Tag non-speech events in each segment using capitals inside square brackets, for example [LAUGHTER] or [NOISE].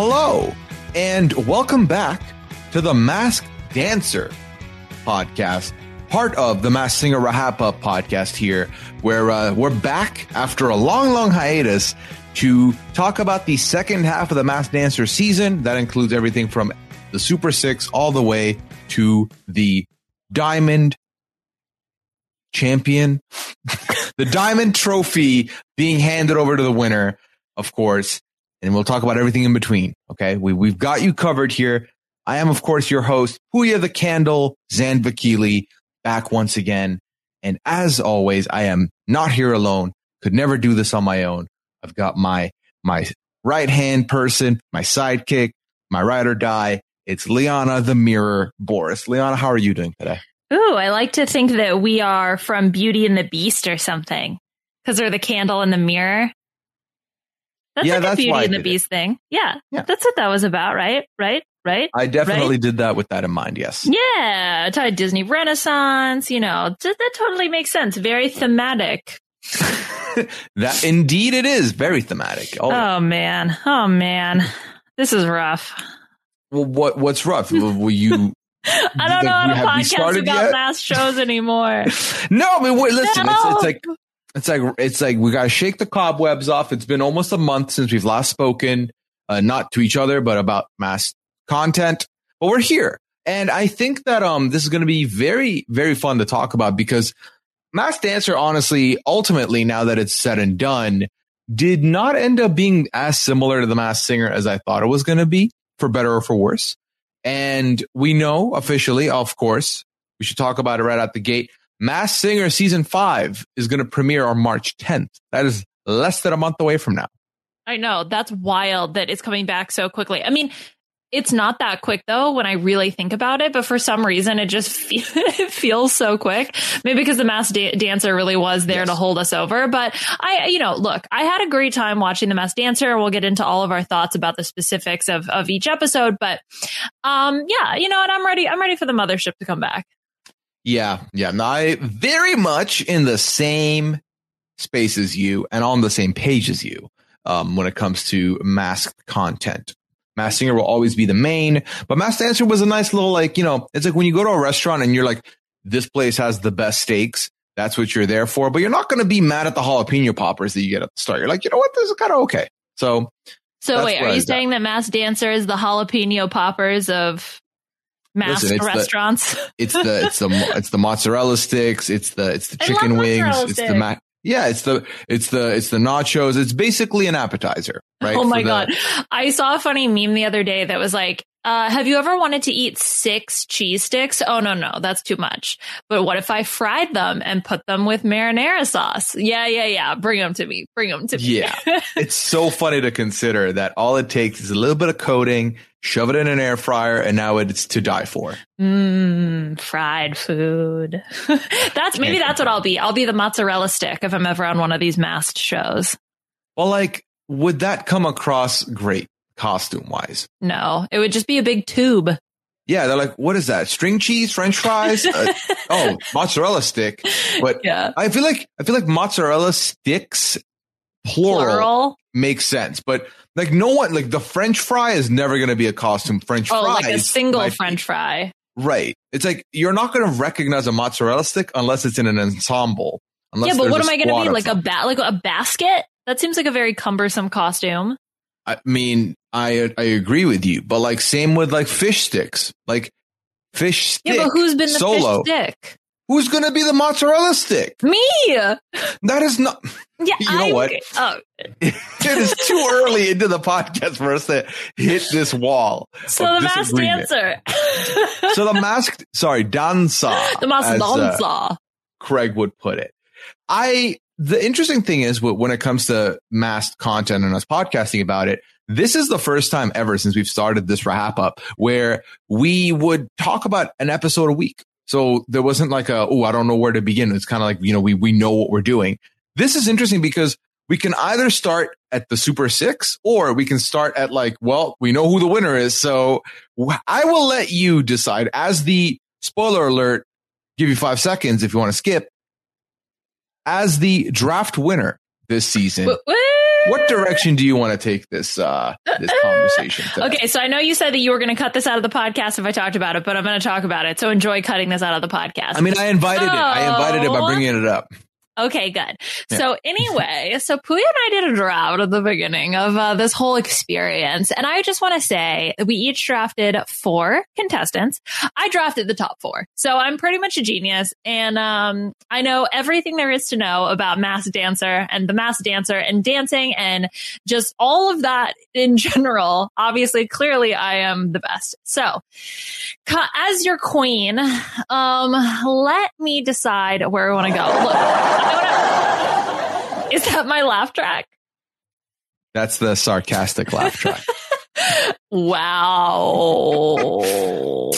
Hello, and welcome back to the Mask Dancer podcast, part of the Masked Singer Rahapa podcast here, where uh, we're back after a long, long hiatus to talk about the second half of the Mask Dancer season. That includes everything from the Super Six all the way to the Diamond Champion, [LAUGHS] the Diamond Trophy being handed over to the winner, of course. And we'll talk about everything in between. Okay. We, we've got you covered here. I am, of course, your host, Puya the Candle, Zan Vakili, back once again. And as always, I am not here alone. Could never do this on my own. I've got my, my right hand person, my sidekick, my ride or die. It's Liana the Mirror Boris. Liana, how are you doing today? Ooh, I like to think that we are from Beauty and the Beast or something because they're the candle and the mirror. That's Yeah, like that's a Beauty why and the did it. Beast thing. Yeah, Yeah. that's what that was about, right? Right? Right? I definitely Right? did that with that in mind. Yes. Yeah, tied Disney Renaissance, you know, th- that totally makes sense. Very thematic. [LAUGHS] that indeed it is very thematic. Oh, Oh man. Oh man. This is rough. well, what what's rough? Will you? [LAUGHS] I don't know how to podcast about yet? mass shows anymore. [LAUGHS] No, I mean, wait, listen. It's, it's like it's like it's like we got to shake the cobwebs off. It's been almost a month since we've last spoken, uh, not to each other, but about mass content. But we're here, and I think that um this is to be very very fun to talk about because Mass Dancer, honestly, ultimately, now that it's said and done, did not end up being as similar to the Mass Singer as I thought it was to be, for better or for worse. And we know officially, of course, we should talk about it right out the gate. Mass Singer season five is going to premiere on March 10th. That is less than a month away from now. I know that's wild that it's coming back so quickly. I mean, it's not that quick though when I really think about it, but for some reason it just [LAUGHS] fe- it [LAUGHS] feels so quick. Maybe because the mass da- dancer really was there Yes. to hold us over. But I, you know, look, I had a great time watching the mass dancer. We'll get into all of our thoughts about the specifics of of each episode, but um, yeah, you know, and I'm ready. I'm ready for the mothership to come back. Yeah, yeah. No, I very much in the same space as you and on the same page as you um, when it comes to masked content. Masked Singer will always be the main, but Masked Dancer was a nice little like, you know, it's like when you go to a restaurant and you're like, this place has the best steaks. That's what you're there for, but you're not going to be mad at the jalapeno poppers that you get at the start. You're like, you know what? This is kind of okay. So So wait, are you at. saying that mass dancer is the jalapeno poppers of mass Listen, it's the- restaurants? [LAUGHS] it's the it's the it's the mozzarella sticks it's the it's the chicken wings it's the yeah it's the it's the it's the nachos it's basically an appetizer right Oh my the- god. I saw a funny meme the other day that was like, uh, have you ever wanted to eat six cheese sticks? Oh no, no, that's too much. But what if I fried them and put them with marinara sauce? Yeah, yeah, yeah. Bring them to me. Bring them to me. Yeah. it's so funny to consider that all it takes is a little bit of coating shove it in an air fryer and now it's to die for Mmm, fried food. [LAUGHS] that's maybe that's what I'll be. I'll be the mozzarella stick if I'm ever on one of these masked shows. well like would that come across great costume wise No, it would just be a big tube. yeah they're like what is that string cheese french fries uh, [LAUGHS] oh mozzarella stick but Yeah. i feel like i feel like mozzarella sticks plural. Plural. makes sense. But like no one like the French fry is never going to be a costume French fry. Oh, fries. like a single French fry. Right. It's like you're not going to recognize a mozzarella stick unless it's in an ensemble. Unless yeah, but what am I going to be like a bat, like a basket? That seems like a very cumbersome costume. I mean, I I agree with you, but like same with like fish sticks. Like fish stick. Yeah, but who's been the solo? fish stick? Who's going to be the mozzarella stick? Me. That is not. You know I'm- what? Oh, [LAUGHS] it is too early into the podcast for us to hit this wall. so the masked dancer. [LAUGHS] So the masked, sorry, danza. the masked as, uh, dancer. Craig would put it. I the interesting thing is when it comes to masked content and us podcasting about it, this is the first time ever since we've started this wrap up where we would talk about an episode a week. So there wasn't like a oh I don't know where to begin. It's kind of like you know we we know what we're doing. This is interesting because we can either start at the Super Six or we can start at like well we know who the winner is. So I will let you decide as the spoiler alert give you five seconds if you want to skip. As the draft winner this season, what direction do you want to take this uh this conversation? Today? Okay, so I know you said that you were going to cut this out of the podcast if I talked about it, but I'm going to talk about it. So enjoy cutting this out of the podcast. I mean, I invited it. I invited it by bringing it up. Okay, good. Yeah. So anyway, [LAUGHS] so Puya and I did a draft at the beginning of uh, this whole experience. And I just want to say we each drafted four contestants. I drafted the top four. So I'm pretty much a genius. And um, I know everything there is to know about Mass Dancer and the Mass Dancer and dancing and just all of that in [LAUGHS] general. Obviously, clearly I am the best. So as your queen, um, let me decide where I want to go. Look, [LAUGHS] is that my laugh track? That's the sarcastic laugh [LAUGHS] track. wow.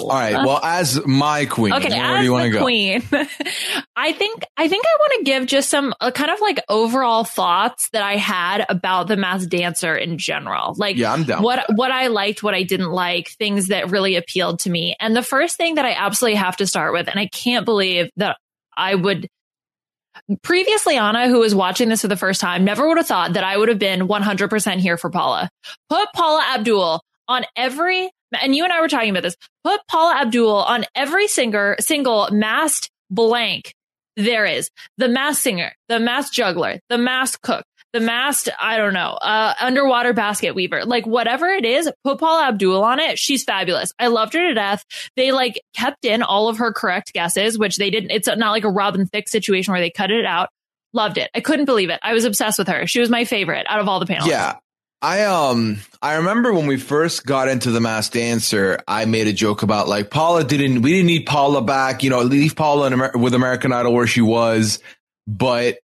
All right. Well, as my queen, okay, where do you want to go? Queen, [LAUGHS] I think I think I want to give just some uh, kind of like overall thoughts that I had about the Masked Dancer in general. Like, yeah, I'm down. What what I liked, what I didn't like, things that really appealed to me. And the first thing that I absolutely have to start with, and I can't believe that I would previously Anna, who was watching this for the first time, never would have thought that I would have been 100% here for Paula. Put Paula Abdul on every, and you and I were talking about this, put Paula Abdul on every singer, single masked blank there is. The masked singer, the masked juggler, the masked cook, the masked, I don't know, uh, underwater basket weaver, like whatever it is, put Paula Abdul on it. She's fabulous. I loved her to death. They like kept in all of her correct guesses, which they didn't. It's not like a Robin Thicke situation where they cut it out. Loved it. I couldn't believe it. I was obsessed with her. She was my favorite out of all the panels. Yeah. I um I remember when we first got into the Masked Dancer, I made a joke about like Paula didn't we didn't need Paula back, you know, leave Paula Amer- with American Idol where she was, but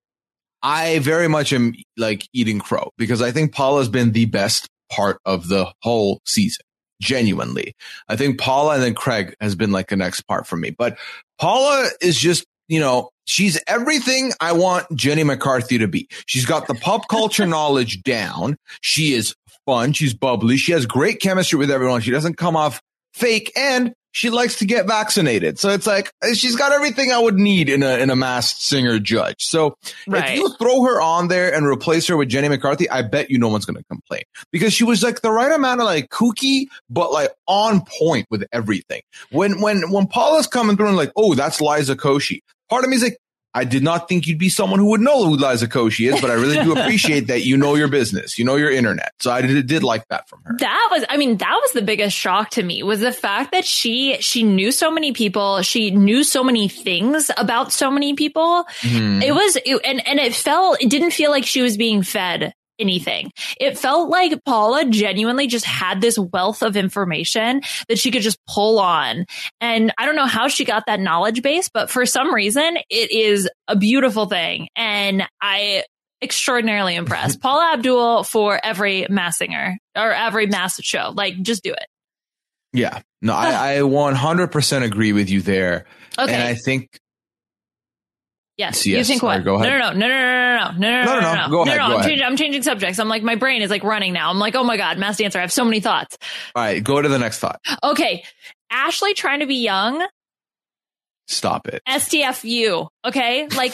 I very much am like eating crow because I think Paula's been the best part of the whole season. Genuinely. I think Paula and then Craig has been like the next part for me. But Paula is just, you know, she's everything I want Jenny McCarthy to be. She's got the pop culture [LAUGHS] knowledge down. She is fun. She's bubbly. She has great chemistry with everyone. She doesn't come off fake and she likes to get vaccinated. So it's like she's got everything I would need in a in a masked singer judge. So right. if you throw her on there and replace her with Jenny McCarthy, I bet you no one's going to complain because she was like the right amount of like kooky, but like on point with everything. When when when Paula's coming through and like, oh, that's Liza Koshy. Part of me is like, I did not think you'd be someone who would know who Liza Koshy is, but I really do [LAUGHS] appreciate that you know your business, you know your internet. So I did, did, like that from her. That was, I mean, that was the biggest shock to me was the fact that she she knew so many people, she knew so many things about so many people. Mm-hmm. It was, it, and and it felt, it didn't feel like she was being fed anything. It felt like Paula genuinely just had this wealth of information that she could just pull on. And I don't know how she got that knowledge base, but for some reason it is a beautiful thing. And I extraordinarily impressed. [LAUGHS] Paula Abdul for every mass singer or every mass show. Like just do it. Yeah. No, I, I 100% agree with you there. Okay. And I think Yes. yes. You think what? go ahead. No, no, no, no, no, no, no, no, no, no, no, no. Go ahead. No, no, I'm ahead. changing. I'm changing subjects. I'm like, my brain is like running now. I'm like, oh my god, mass dancer. I have so many thoughts. All right, go to the next thought. Okay, Ashley trying to be young. Stop it. STFU. Okay, like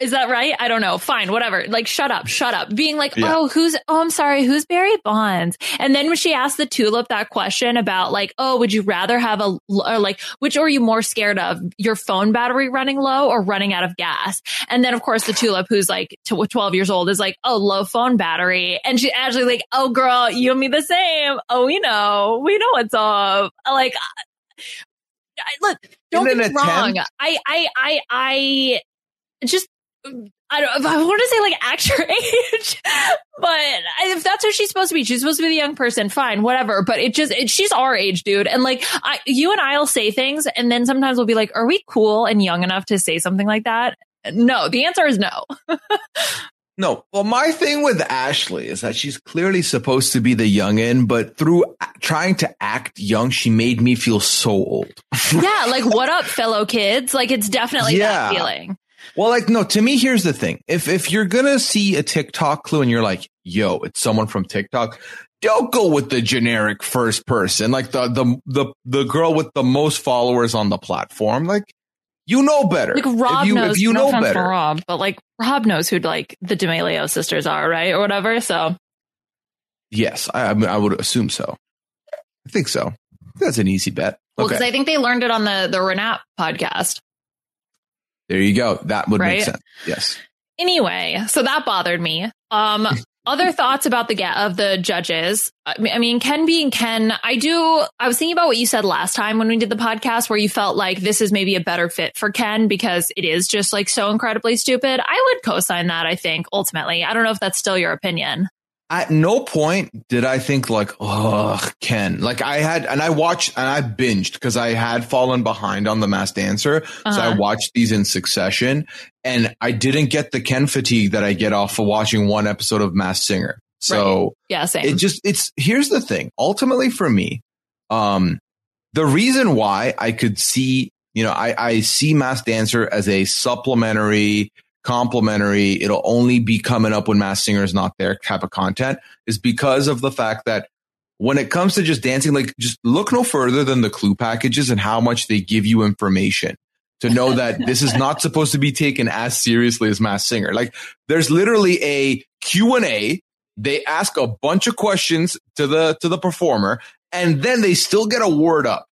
is that right? I don't know. Fine, whatever. Like, shut up, shut up. Being like, yeah. oh, who's, oh, I'm sorry, who's Barry Bonds? And then when she asked the tulip that question about like, oh, would you rather have a, or like, which are you more scared of? Your phone battery running low or running out of gas? And then of course the tulip who's like 12 years old is like, oh, low phone battery. And she actually like, oh, girl, you and me the same. Oh, we know, we know what's up. Like, I, look, don't get me wrong. I, I, I, I just I don't I want to say like act your [LAUGHS] age, but if that's what she's supposed to be, she's supposed to be the young person. Fine, whatever. But it just it, she's our age, dude. And like I, you and I'll say things, and then sometimes we'll be like, "Are we cool and young enough to say something like that?" No, the answer is no. no. Well, my thing with Ashley is that she's clearly supposed to be the youngin, but through trying to act young, she made me feel so old. yeah, like what up, fellow kids? Like it's definitely yeah. that feeling. Well, like, no, to me, here's the thing. If, if you're going to see a TikTok clue and you're like, yo, it's someone from TikTok, don't go with the generic first person, like the, the, the, the girl with the most followers on the platform. Like, You know better. Like Rob if you, knows. If you no know better. Rob, but like Rob knows who like the D'Amelio sisters are, right, or whatever. So Yes, I, I, mean, I would assume so. I think so. That's an easy bet. well, Okay, because I think they learned it on the the Renat podcast. There you go. That would Right? make sense. Yes. Anyway, so that bothered me. Um, [LAUGHS] other thoughts about the get of the judges. I mean, I mean, Ken being Ken, I do. I was thinking about what you said last time when we did the podcast, where you felt like this is maybe a better fit for Ken because it is just like so incredibly stupid. I would co-sign that. I think ultimately, I don't know if that's still your opinion. At no point did I think like, oh, Ken. Like I had, and I watched and I binged because I had fallen behind on the Masked Dancer. So I Uh-huh. watched these in succession and I didn't get the Ken fatigue that I get off of watching one episode of Masked Singer. So Yeah, same. it just, it's, here's the thing. Ultimately for me, um, the reason why I could see, you know, I, I see Masked Dancer as a supplementary, complimentary, it'll only be coming up when Mass Singer is not there type of content is because of the fact that when it comes to just dancing, like just look no further than the clue packages and how much they give you information to know [LAUGHS] that this is not supposed to be taken as seriously as Mass Singer. Like there's literally a Q and A. They ask a bunch of questions to the, to the performer and then they still get a word up.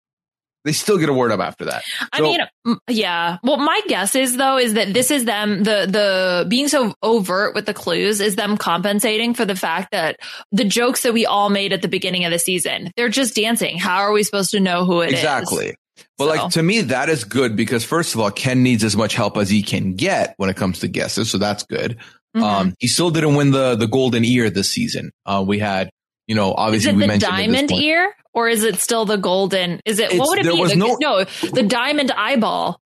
They still get a word up after that. I So- mean, yeah. Well, my guess is though is that this is them the the being so overt with the clues is them compensating for the fact that the jokes that we all made at the beginning of the season they're just dancing. How are we supposed to know who it is? exactly. But So- like to me, that is good because first of all, Ken needs as much help as he can get when it comes to guesses, so that's good. Mhm. Um, he still didn't win the the golden ear this season. Uh, we had, you know, is obviously it we the mentioned diamond ear or is it still the golden? Is it It's- what would it be? The- no- no, the diamond eyeball,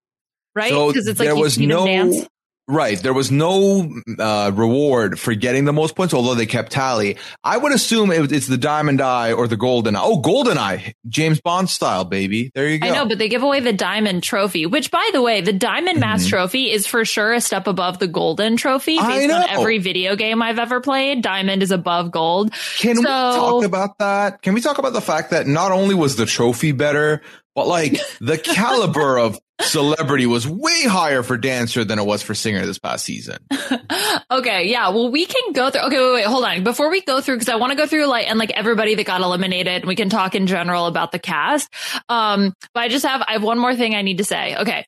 right? So Because it's like there you was no dance. Right. There was no uh, reward for getting the most points, although they kept tally. I would assume it, it's the diamond eye or the golden eye. Oh, golden eye, James Bond style, baby. There you go. I know, but they give away the diamond trophy, which by the way, the diamond mask Mhm. trophy is for sure a step above the golden trophy I based on know. every video game I've ever played. Diamond is above gold. Can we talk about that? Can we talk about the fact that not only was the trophy better, but like the [LAUGHS] caliber of celebrity was way higher for dancer than it was for singer this past season. [LAUGHS] okay, yeah. Well, we can go through. Okay, wait, wait, hold on. Before we go through, because I want to go through like and like everybody that got eliminated, and we can talk in general about the cast. Um, but I just have I have one more thing I need to say. Okay,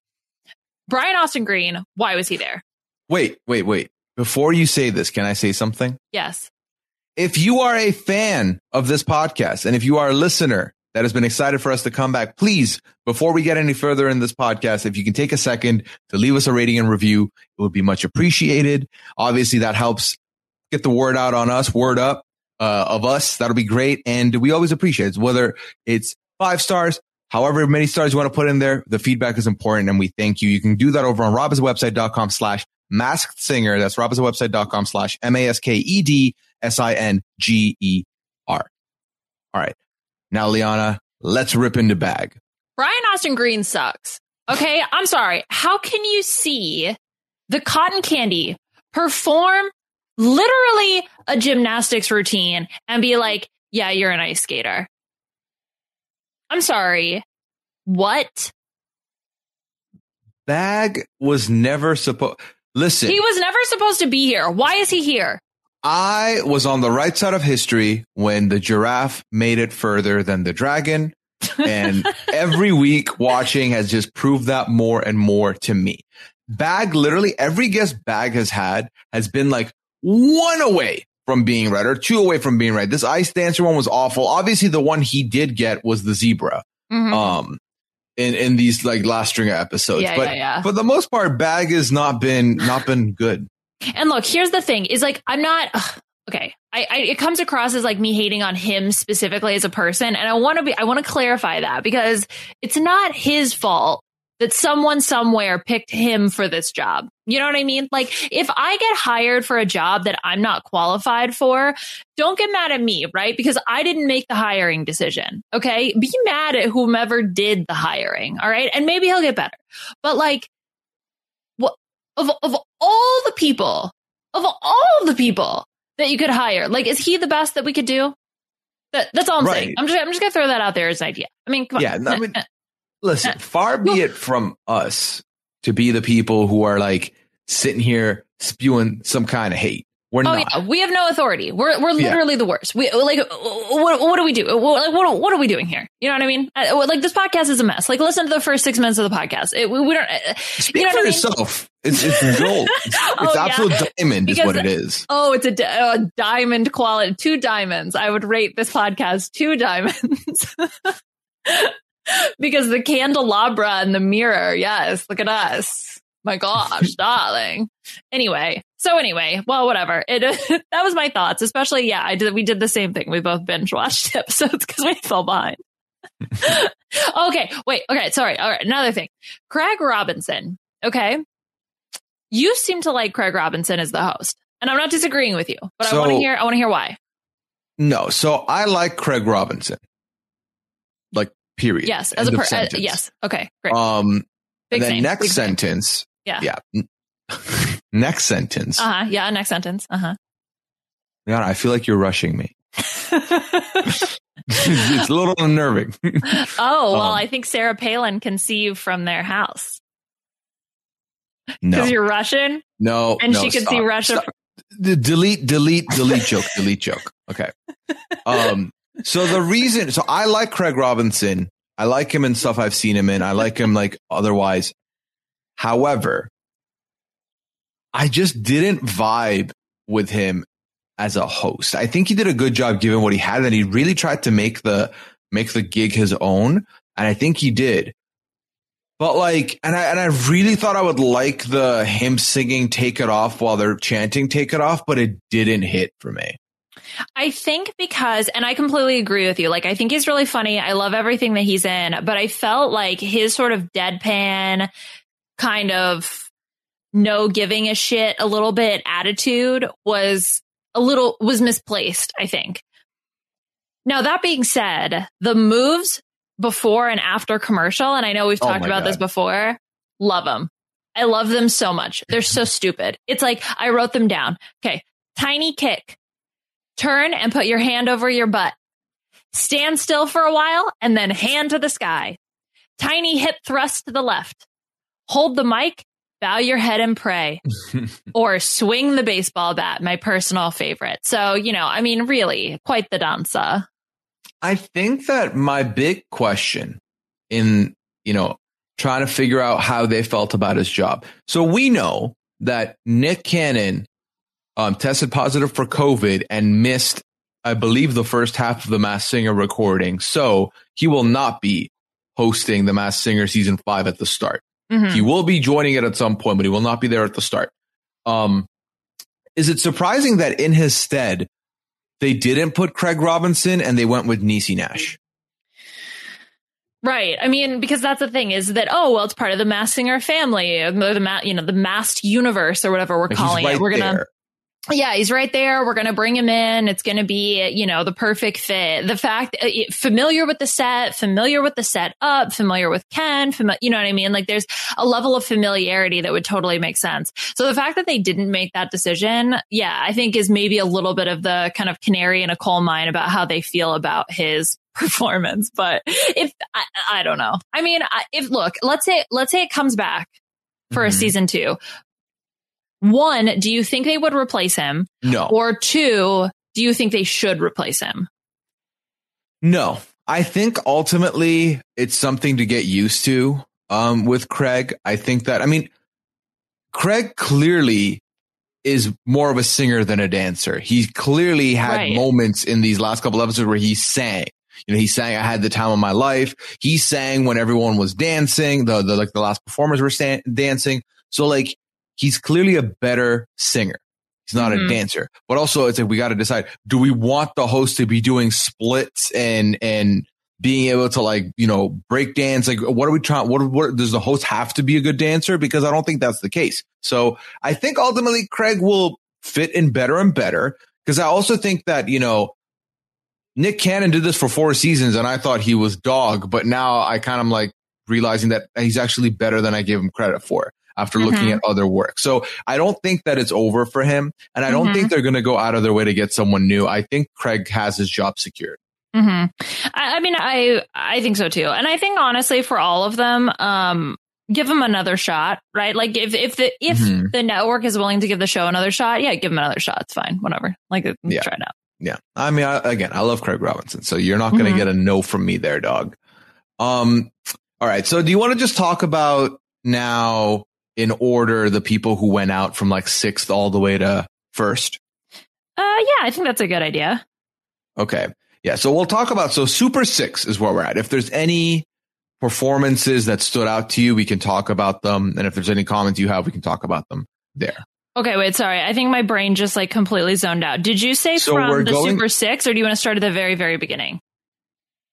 Brian Austin Green, why was he there? Wait, wait, wait. Before you say this, can I say something? Yes. If you are a fan of this podcast and if you are a listener that has been excited for us to come back, please, before we get any further in this podcast, if you can take a second to leave us a rating and review, it would be much appreciated. Obviously, that helps get the word out on us, word up uh, of us. That'll be great. And we always appreciate it, whether it's five stars, however many stars you want to put in there. The feedback is important and we thank you. You can do that over on robhasawebsite.com slash masked singer. That's robhasawebsite.com slash M-A-S-K-E-D S-I-N-G-E-R. All right. Now, Liana, let's rip into bag. Brian Austin Green sucks. Okay, I'm sorry. How can you see the cotton candy perform literally a gymnastics routine and be like, yeah, you're an ice skater? I'm sorry. What? Bag was never supposed. Listen, He was never supposed to be here. Why is he here? I was on the right side of history when the giraffe made it further than the dragon. And [LAUGHS] every week watching has just proved that more and more to me. Bag, literally every guest Bag has had has been like one away from being right or two away from being right. This ice dancer one was awful. Obviously, the one he did get was the zebra. Mhm. Um, in, in these like last string of episodes, Yeah, but yeah, yeah. for the most part, Bag has not been, not been good. And look, here's the thing: is like I'm not ugh, okay. I, I it comes across as like me hating on him specifically as a person, and I want to be I want to clarify that because it's not his fault that someone somewhere picked him for this job. You know what I mean? Like if I get hired for a job that I'm not qualified for, don't get mad at me, right? Because I didn't make the hiring decision. Okay, be mad at whomever did the hiring. All right, and maybe he'll get better. But like of of all the people, of all the people that you could hire, like is he the best that we could do? That, that's all I'm Right. saying. I'm just I'm just gonna throw that out there as an idea. I mean, come Yeah, on. no, I mean, [LAUGHS] Listen, far be it from us to be the people who are like sitting here spewing some kind of hate. We're oh not. yeah, we have no authority. We're we're literally yeah. the worst. We like what what do we do? What, like what what are we doing here? You know what I mean? Uh, like this podcast is a mess. Like listen to the first six minutes of the podcast. It, we, we, don't. Uh, Speak you know for yourself. It's, it's gold. [LAUGHS] It's, oh, it's absolute yeah. diamond, is what it is. Oh, it's a, a diamond quality. Two diamonds. I would rate this podcast two diamonds. [LAUGHS] because the candelabra and the mirror. Yes, look at us. My gosh, darling. Anyway, so anyway, well, whatever. It [LAUGHS] that was my thoughts. Especially, yeah, I did. We did the same thing. We both binge watched [LAUGHS] episodes because we fell behind. [LAUGHS] okay, wait. Okay, sorry. All right, another thing. Craig Robinson. Okay, you seem to like Craig Robinson as the host, and I'm not disagreeing with you, but so, I want to hear. I want to hear why. No, so I like Craig Robinson. Like, period. Yes, as End a per- uh, yes. Okay, great. Um, Big and then next sentence. Yeah. Yeah. Next sentence. Uh huh. Yeah. Next sentence. Uh huh. Yeah. I feel like you're rushing me. [LAUGHS] [LAUGHS] it's a little unnerving. oh, well, um, I think Sarah Palin can see you from their house. No. Because you're Russian? No. And no, she can stop, see Russia. Stop. Delete, delete, delete joke, delete joke. Okay. Um, so the reason, so I like Craig Robinson I like him and stuff I've seen him in. I like him like otherwise. However, I just didn't vibe with him as a host. I think he did a good job given what he had and he really tried to make the make the gig his own and I think he did. But like and I and I really thought I would like the him singing take it off while they're chanting take it off but it didn't hit for me. I think because, and I completely agree with you. Like, I think he's really funny. I love everything that he's in, but I felt like his sort of deadpan kind of no giving a shit a little bit attitude was a little, was misplaced, I think. Now, that being said, the moves before and after commercial, and I know we've oh talked oh about God. this before, love them. I love them so much. They're so stupid. It's like I wrote them down. Okay. Tiny kick, Turn and put your hand over your butt. Stand still for a while and then hand to the sky. Tiny hip thrust to the left. Hold the mic, bow your head and pray. [LAUGHS] or swing the baseball bat, my personal favorite. So, you know, I mean, really, quite the dancer. I think that my big question in, you know, trying to figure out how they felt about his job. So we know that Nick Cannon um, tested positive for COVID and missed, I believe, the first half of the Masked Singer recording. So he will not be hosting the Masked Singer season five at the start. Mm-hmm. He will be joining it at some point, but he will not be there at the start. Um, is it surprising that in his stead, they didn't put Craig Robinson and they went with Niecy Nash? Right. I mean, because that's the thing is that, oh, well, it's part of the Masked Singer family, the, the you know, the masked universe or whatever we're calling right it. We're going to, yeah, he's right there. We're going to bring him in. It's going to be, you know, the perfect fit. The fact, uh, familiar with the set, familiar with the set up, familiar with Ken, fami- you know what I mean? Like there's a level of familiarity that would totally make sense. So the fact that they didn't make that decision, yeah, I think is maybe a little bit of the kind of canary in a coal mine about how they feel about his [LAUGHS] performance. But if, I, I don't know. I mean, if, look, let's say, let's say it comes back for mm-hmm. a season two one, do you think they would replace him? No. Or two, do you think they should replace him? No. I think ultimately it's something to get used to um, with Craig. I think that, I mean, Craig clearly is more of a singer than a dancer. He clearly had right. moments in these last couple episodes where he sang. You know, he sang, I had the time of my life. He sang when everyone was dancing, the, the like the last performers were dancing. So like he's clearly a better singer. He's not mm-hmm. a dancer, but also it's like we got to decide: do we want the host to be doing splits and and being able to like you know break dance? Like, what are we trying? What, what does the host have to be a good dancer? Because I don't think that's the case. So I think ultimately Craig will fit in better and better. Because I also think that you know Nick Cannon did this for four seasons, and I thought he was dog, but now I kind of like realizing that he's actually better than I gave him credit for after mm-hmm. looking at other work. So I don't think that it's over for him. And I don't mm-hmm. think they're going to go out of their way to get someone new. I think Craig has his job secured. Mm-hmm. I, I, mean, I, I think so too. And I think honestly for all of them, um, give them another shot, right? Like if if the if mm-hmm. the network is willing to give the show another shot, yeah, give them another shot. It's fine, whatever. Like yeah. try it out. Yeah, I mean, I, again, I love Craig Robinson, so you're not going to mm-hmm. get a no from me there, dog. Um, all right. So do you want to just talk about now in order the people who went out from like sixth all the way to first? Uh, yeah, I think that's a good idea. Okay. Yeah. So we'll talk about, so Super Six is where we're at. If there's any performances that stood out to you, we can talk about them. And if there's any comments you have, we can talk about them there. Okay, wait, sorry. I think my brain just like completely zoned out. Did you say so from the going, Super Six or do you want to start at the very, very beginning?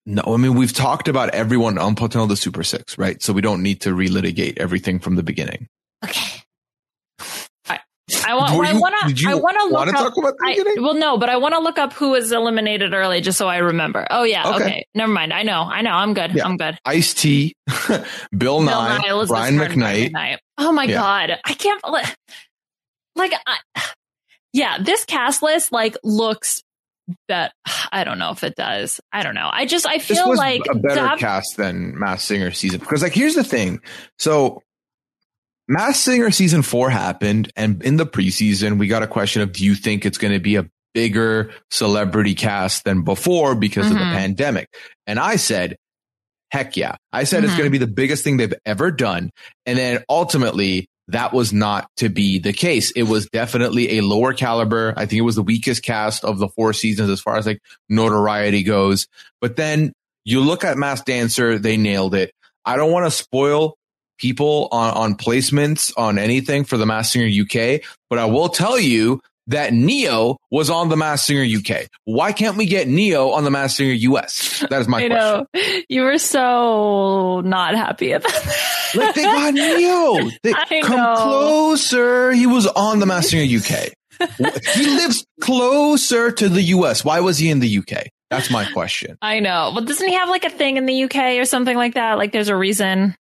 No, I mean, we've talked about everyone up until the Super Six, right? So we don't need to relitigate everything from the beginning. Okay. I want. I want to. I want to look up. Talk about the I, well, no, but I want to look up who was eliminated early, just so I remember. Oh yeah. Okay. okay. Never mind. I know. I know. I'm good. Yeah. I'm good. Ice T, [LAUGHS] Bill, Bill Nye, Nye Brian McKnight. McKnight. Oh my yeah. god! I can't. Like, I, [SIGHS] yeah, this cast list like looks that [SIGHS] I don't know if it does. I don't know. I just I feel like a better have, cast than Masked Singer season because like here's the thing. So Masked Singer season four happened, and in the preseason, we got a question of do you think it's going to be a bigger celebrity cast than before because mm-hmm. of the mm-hmm. pandemic? And I said, heck yeah. I said mm-hmm. it's going to be the biggest thing they've ever done. And then ultimately, that was not to be the case. It was definitely a lower caliber. I think it was the weakest cast of the four seasons as far as like notoriety goes. But then you look at Mass Dancer, they nailed it. I don't want to spoil people on, on placements on anything for the Masked Singer UK, but I will tell you that Ne-Yo was on the Masked Singer UK. Why can't we get Ne-Yo on the Masked Singer US? That is my I question. Know. You were so not happy about that. Like they got Ne-Yo. They [LAUGHS] I come know. closer. He was on the Masked Singer UK. [LAUGHS] he lives closer to the US. Why was he in the UK? That's my question. I know. Well, doesn't he have like a thing in the UK or something like that? Like there's a reason.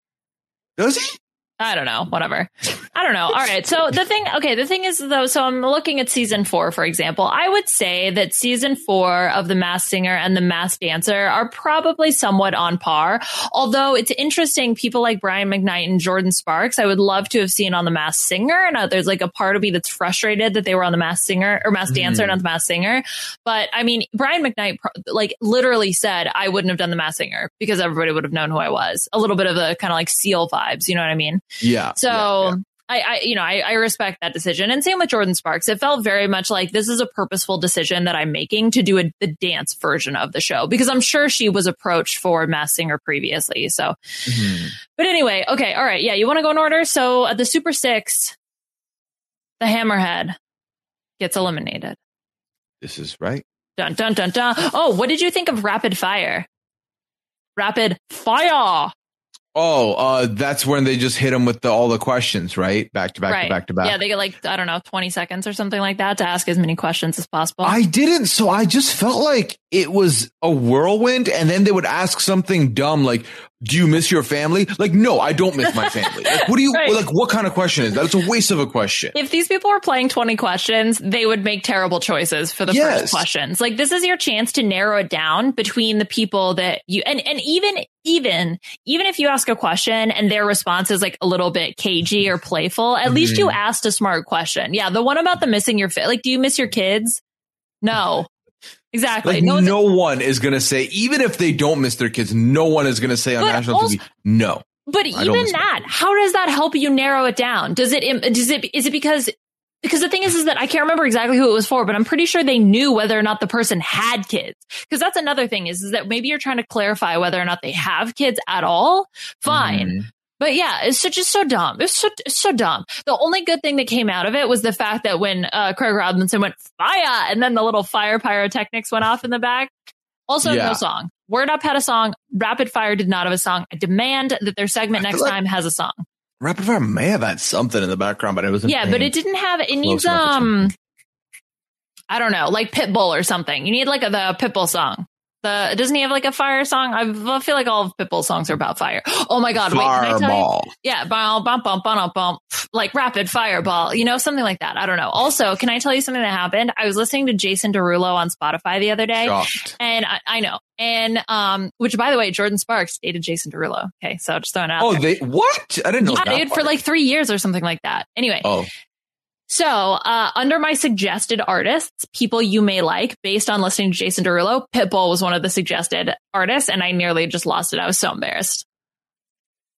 Does he? I don't know, whatever. I don't know. All right. So the thing, okay, the thing is though, so I'm looking at season four, for example. I would say that season four of The Masked Singer and The Masked Dancer are probably somewhat on par. Although it's interesting, people like Brian McKnight and Jordin Sparks, I would love to have seen on The Masked Singer. And there's like a part of me that's frustrated that they were on The Masked Singer or Masked Dancer, mm. not The Masked Singer. But I mean, Brian McKnight like literally said, I wouldn't have done The Masked Singer because everybody would have known who I was. A little bit of a kind of like seal vibes, you know what I mean? Yeah. So yeah, yeah. I, I, you know, I, I respect that decision. And same with Jordin Sparks. It felt very much like this is a purposeful decision that I'm making to do a, the dance version of the show because I'm sure she was approached for Masked Singer previously. So, mm-hmm. but anyway, okay. All right. Yeah. You want to go in order? So at the Super Six, the Hammerhead gets eliminated. This is right. Dun, dun, dun, dun. Oh, what did you think of Rapid Fire? Rapid Fire. Oh, uh, that's when they just hit them with the, all the questions, right? Back to back right. to back to back. Yeah, they get like I don't know, twenty seconds or something like that to ask as many questions as possible. I didn't, so I just felt like it was a whirlwind, and then they would ask something dumb like, "Do you miss your family?" Like, no, I don't miss my family. like, what do you [LAUGHS] right. like? What kind of question is that? It's a waste of a question. If these people were playing twenty questions, they would make terrible choices for the yes. first questions. Like, this is your chance to narrow it down between the people that you and and even even even if you ask a question and their response is like a little bit cagey or playful, at mm-hmm. least you mm-hmm. asked a smart question. Yeah, the one about the missing your fit. Like, do you miss your kids? No. [LAUGHS] Exactly. Like, no, no one is going to say, even if they don't miss their kids, no one is going to say on national also, TV, no. But even that, how does that help you narrow it down? Does it, does it, is it because because the thing is, is that I can't remember exactly who it was for, but I'm pretty sure they knew whether or not the person had kids. Because that's another thing is, is that maybe you're trying to clarify whether or not they have kids at all. Fine. Mm-hmm. But yeah, it's so, just so dumb. It's so, it's so dumb. The only good thing that came out of it was the fact that when uh, Craig Robinson went fire and then the little fire pyrotechnics went off in the back. Also, yeah. no song. Word Up had a song. Rapid Fire did not have a song. I demand that their segment next like, time has a song. Rapid Fire may have had something in the background, but it was yeah, but it didn't have. It needs um, I don't know, like Pitbull or something. You need like a, the Pitbull song. The doesn't he have like a fire song? I feel like all of Pitbull's songs are about fire. Oh my god! Wait, can I tell you? Yeah, bum, bum, bum, bum, bum, like rapid fireball, you know, something like that. I don't know. Also, can I tell you something that happened? I was listening to Jason Derulo on Spotify the other day, Shocked. and I, I know, and um, which by the way, Jordin Sparks dated Jason Derulo. Okay, so just throwing it out. Oh, there. they what? I didn't know yeah, that. dude, for like three years or something like that. Anyway, oh, so, uh, under my suggested artists, people you may like based on listening to Jason Derulo, Pitbull was one of the suggested artists, and I nearly just lost it. I was so embarrassed.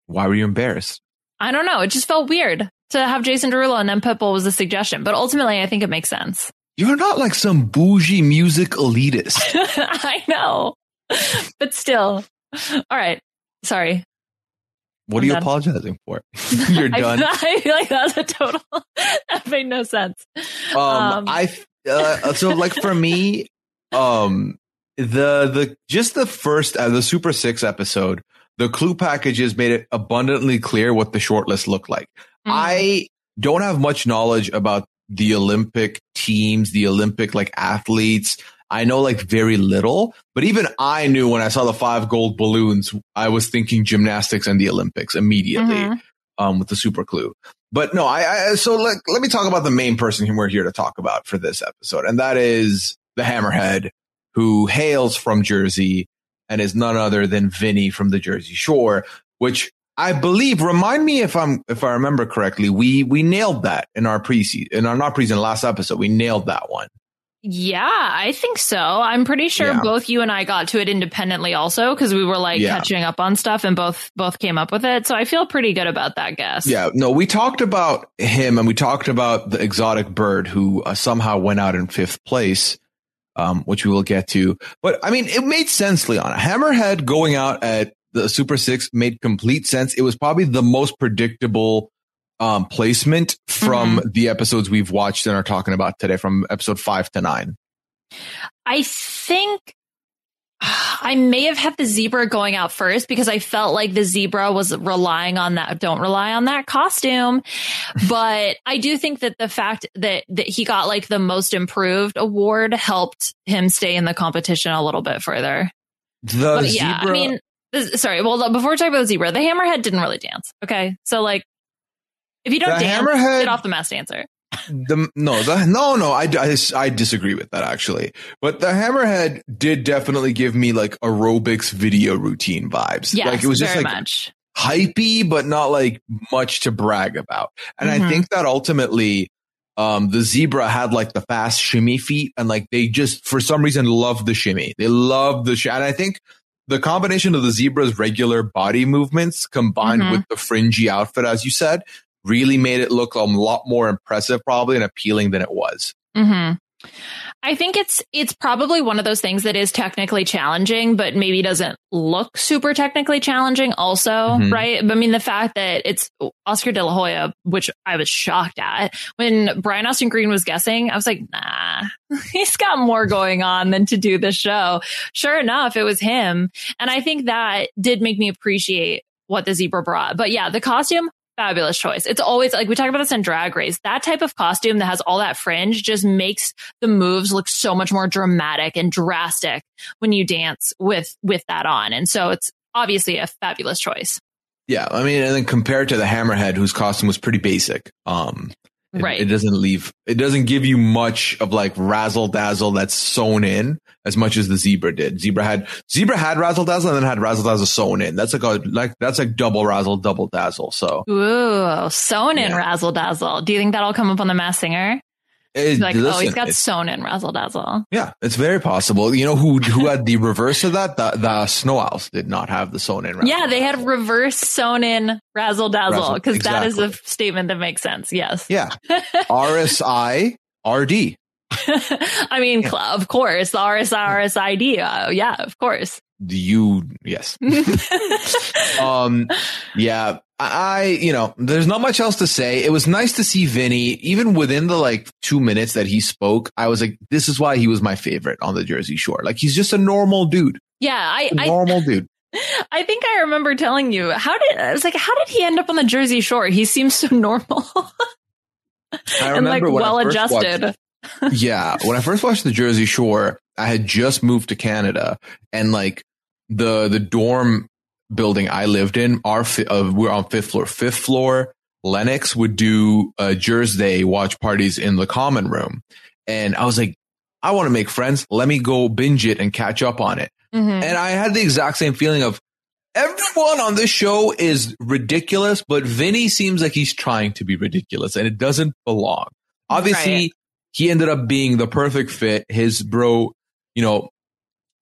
why were you embarrassed? I don't know. It just felt weird to have Jason Derulo and then Pitbull was a suggestion, but ultimately I think it makes sense. You're not like some bougie music elitist. [LAUGHS] I know, but still. All right. Sorry. What I'm are you done. apologizing for? [LAUGHS] [LAUGHS] You're done. I feel like that's a total, [LAUGHS] that made no sense. Um, Um, I uh, so like for me, um, the the just the first uh, the Super Six episode, the clue packages made it abundantly clear what the shortlist looked like. Mhm. I don't have much knowledge about the Olympic teams, the Olympic like athletes. I know like very little, but even I knew when I saw the five gold balloons, I was thinking gymnastics and the Olympics immediately Mhm. um, with the super clue. But no, I, I so let, let me talk about the main person who we're here to talk about for this episode, and that is the Hammerhead, who hails from Jersey and is none other than Vinny from the Jersey Shore, which I believe. Remind me if I'm if I remember correctly. We we nailed that in our pre in our not pre last episode. We nailed that one. Yeah, I think so. I'm pretty sure Yeah. both you and I got to it independently also because we were like Yeah. catching up on stuff and both both came up with it. So I feel pretty good about that guess. Yeah, no, we talked about him and we talked about the exotic bird who uh, somehow went out in fifth place, um, which we will get to. But I mean, it made sense, Leon. Hammerhead going out at the Super Six made complete sense. It was probably the most predictable um, placement from the episodes we've watched and are talking about today, from episode five to nine. I think [SIGHS] I may have had the zebra going out first because I felt like the zebra was relying on that. Don't rely on that costume. [LAUGHS] but I do think that the fact that, that he got like the most improved award helped him stay in the competition a little bit further. The But yeah, zebra, I mean, this, sorry. Well, before we talk about the zebra, the hammerhead didn't really dance. Okay. So like, if you don't The dance, hammerhead- get off the mass dancer. the no, the no, no. I, I I disagree with that actually. But the hammerhead did definitely give me like aerobics video routine vibes. Yes, like it was just very like much. hypey, but not like much to brag about. And I Mhm. think that ultimately, um, the zebra had like the fast shimmy feet, and like they just for some reason love the shimmy. They love the shimmy, and I think. The combination of the zebra's regular body movements combined Mhm. with the fringy outfit, as you said, really made it look a lot more impressive, probably and appealing than it was. hmm I think it's it's probably one of those things that is technically challenging, but maybe doesn't look super technically challenging. Also, Mhm. right? I mean, the fact that it's Oscar De La Hoya, which I was shocked at when Brian Austin Green was guessing, I was like, nah, [LAUGHS] he's got more going on than to do the show. Sure enough, it was him, and I think that did make me appreciate what the zebra brought. But yeah, the costume fabulous choice. It's always like we talk about this in drag race. That type of costume that has all that fringe just makes the moves look so much more dramatic and drastic when you dance with with that on. And so it's obviously a fabulous choice. Yeah, I mean, and then compared to the hammerhead, whose costume was pretty basic, um, it, Right. It doesn't leave. It doesn't give you much of like razzle dazzle that's sewn in as much as the zebra did. Zebra had zebra had razzle dazzle and then had razzle dazzle sewn in. That's like a like that's like double razzle, double dazzle. So Ooh, sewn in razzle dazzle. Do you think that'll come up on the mass singer? It, Like, oh, he's got in razzle dazzle. yeah, it's very possible. You know who who had the reverse of that? The the snow owls did not have the sewn in. Yeah, they had reverse sewn in razzle dazzle because that is a statement that makes sense. Yes. Yeah, RSI RD. [LAUGHS] I mean, cl- of course, the RSI, Uh, yeah, of course. You yes. [LAUGHS] [LAUGHS] um yeah I, I you know there's not much else to say. It was nice to see vinny. Even within the like two minutes that he spoke i was like this is why he was my favorite on the jersey shore. Like he's just a normal dude. Yeah, I, a I normal [LAUGHS] dude. I think I remember telling you how did I was like how did he end up on the Jersey Shore? He seems so normal. I [LAUGHS] and like I well first watched- adjusted. [LAUGHS] yeah when i first watched the jersey shore I had just moved to Canada. And like the, the dorm building I lived in, our, uh, we're on fifth floor, fifth floor. Lennox would do a Jersey Day watch parties in the common room. And I was like, I want to make friends. Let me go binge it and catch up on it. Mm-hmm. And I had the exact same feeling of everyone on this show is ridiculous, but Vinny seems like he's trying to be ridiculous and it doesn't belong. Obviously, right. he ended up being the perfect fit. His bro, you know,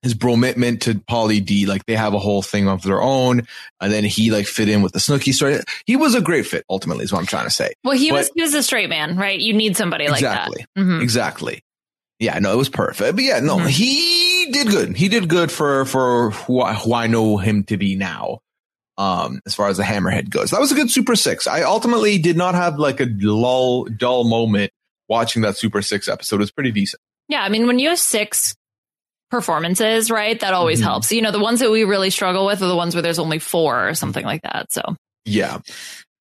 his bromitment to Pauly D, like they have a whole thing of their own. And then he like fit in with the Snooki story. He was a great fit, ultimately, is what I'm trying to say. Well, he but, was he was a straight man, right? You need somebody exactly, like that. Mm-hmm. Exactly. Yeah, no, it was perfect. But yeah, no, mm-hmm. he did good. He did good for for who I, who I know him to be now. Um, as far as the hammerhead goes, that was a good Super Six. I ultimately did not have like a lull, dull moment watching that Super Six episode. It was pretty decent. Yeah, I mean, when you have six performances, right, that always mm-hmm. helps. You know, the ones that we really struggle with are the ones where there's only four or something like that. So yeah,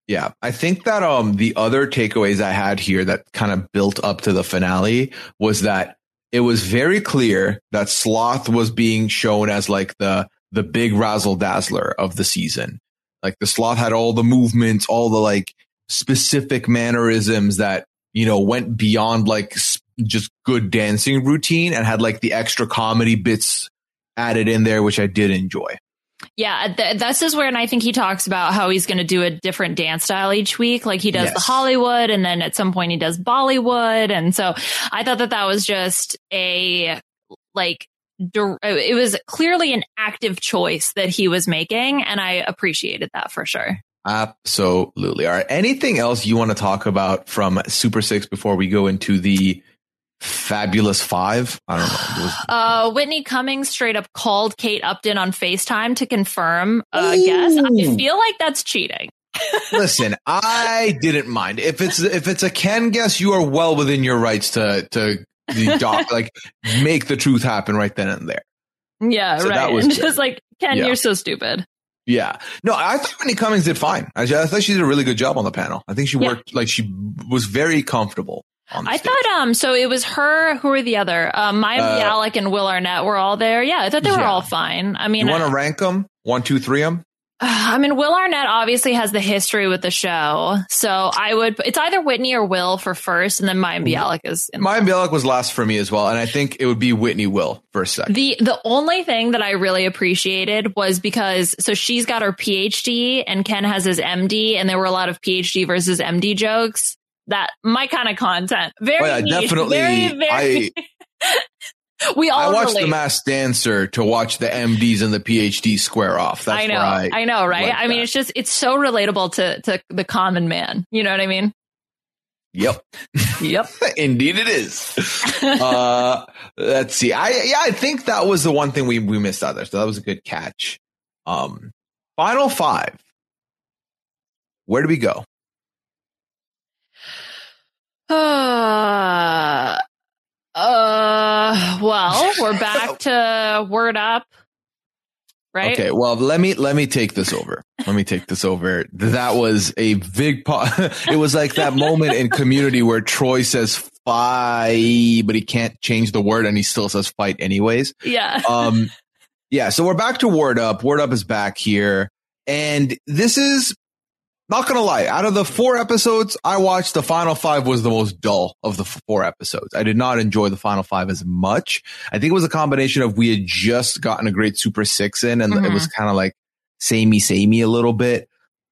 yeah, I think that um the other takeaways I had here that kind of built up to the finale was that it was very clear that Sloth was being shown as like the the big razzle dazzler of the season. Like the Sloth had all the movements, all the like specific mannerisms that you know went beyond like just good dancing routine and had like the extra comedy bits added in there, which I did enjoy. Yeah, th- this is where, and I think he talks about how he's going to do a different dance style each week. Like he does yes. the Hollywood, and then at some point he does Bollywood. And so I thought that that was just a like it was clearly an active choice that he was making, and I appreciated that for sure. Absolutely. All right. Anything else you want to talk about from Super Six before we go into the Fabulous Five. I don't know. Was- [SIGHS] uh, Whitney Cummings straight up called Kate Upton on FaceTime to confirm a guess. I feel like that's cheating. [LAUGHS] Listen, I didn't mind. If it's if it's a Ken guess, you are well within your rights to to the doc [LAUGHS] like make the truth happen right then and there. Yeah, so right. Was [LAUGHS] just like Ken, yeah. you're so stupid. Yeah. No, I thought Whitney Cummings did fine. I, I, thought she did a really good job on the panel. I think she worked yeah. like she was very comfortable. I thought um so it was her who were the other? Um Mayim uh, Bialik and Will Arnett were all there. Yeah I thought they were yeah. all fine. I mean you want to rank them one two three them [SIGHS] I mean Will Arnett obviously has the history with the show so I would it's either Whitney or Will for first and then Mayim Bialik is Mayim Bialik was last for me as well and I think it would be Whitney Will for a second. The the only thing that I really appreciated was because so she's got her PhD and Ken has his MD and there were a lot of PhD versus MD jokes that my kind of content. Very, oh, yeah, definitely. Very, very. I, [LAUGHS] we all. I watched relate. The Masked Dancer to watch the MDs and the PhDs square off. That's I know. I, I, know, right? I mean, it's just it's so relatable to to the common man. You know what I mean? Yep. Yep. [LAUGHS] Indeed, it is. uh, let's see. I yeah, I think that was the one thing we we missed out there. So that was a good catch. Um, final five. Where do we go? Uh, [SIGHS] uh, well, we're back to word up. Right? Okay, well, let me let me take this over. Let me take this over. That was a big part. [LAUGHS] it was like that moment in Community where Troy says "fight," but he can't change the word, and he still says "fight" anyways. Yeah. [LAUGHS] Um. Yeah. So we're back to Word Up. Word Up is back here, and this is not gonna lie, out of the four episodes I watched, the final five was the most dull of the four episodes. I did not enjoy the final five as much. I think it was a combination of we had just gotten a great Super Six in, and mm-hmm. it was mm-hmm. kind of like samey, samey a little bit.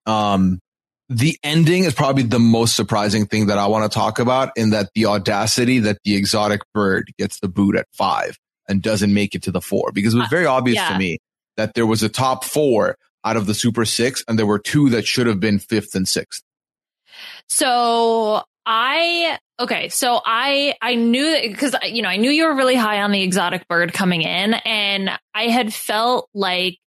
Um, the ending is probably the most surprising thing that I want to talk about in that the audacity that the exotic bird gets the boot at five and doesn't make it to the four because it was uh, very obvious yeah. to me that there was a top four out of the Super Six, and there were two that should have been fifth and sixth. So I okay, so I I knew because you know I knew you were really high on the exotic bird coming in, and I had felt like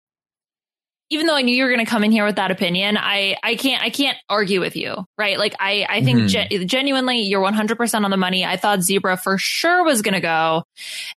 even though I knew you were going to come in here with that opinion, I I can't I can't argue with you, right? Like I I think mm-hmm. gen- genuinely you're 100 percent on the money. I thought Zebra for sure was going to go,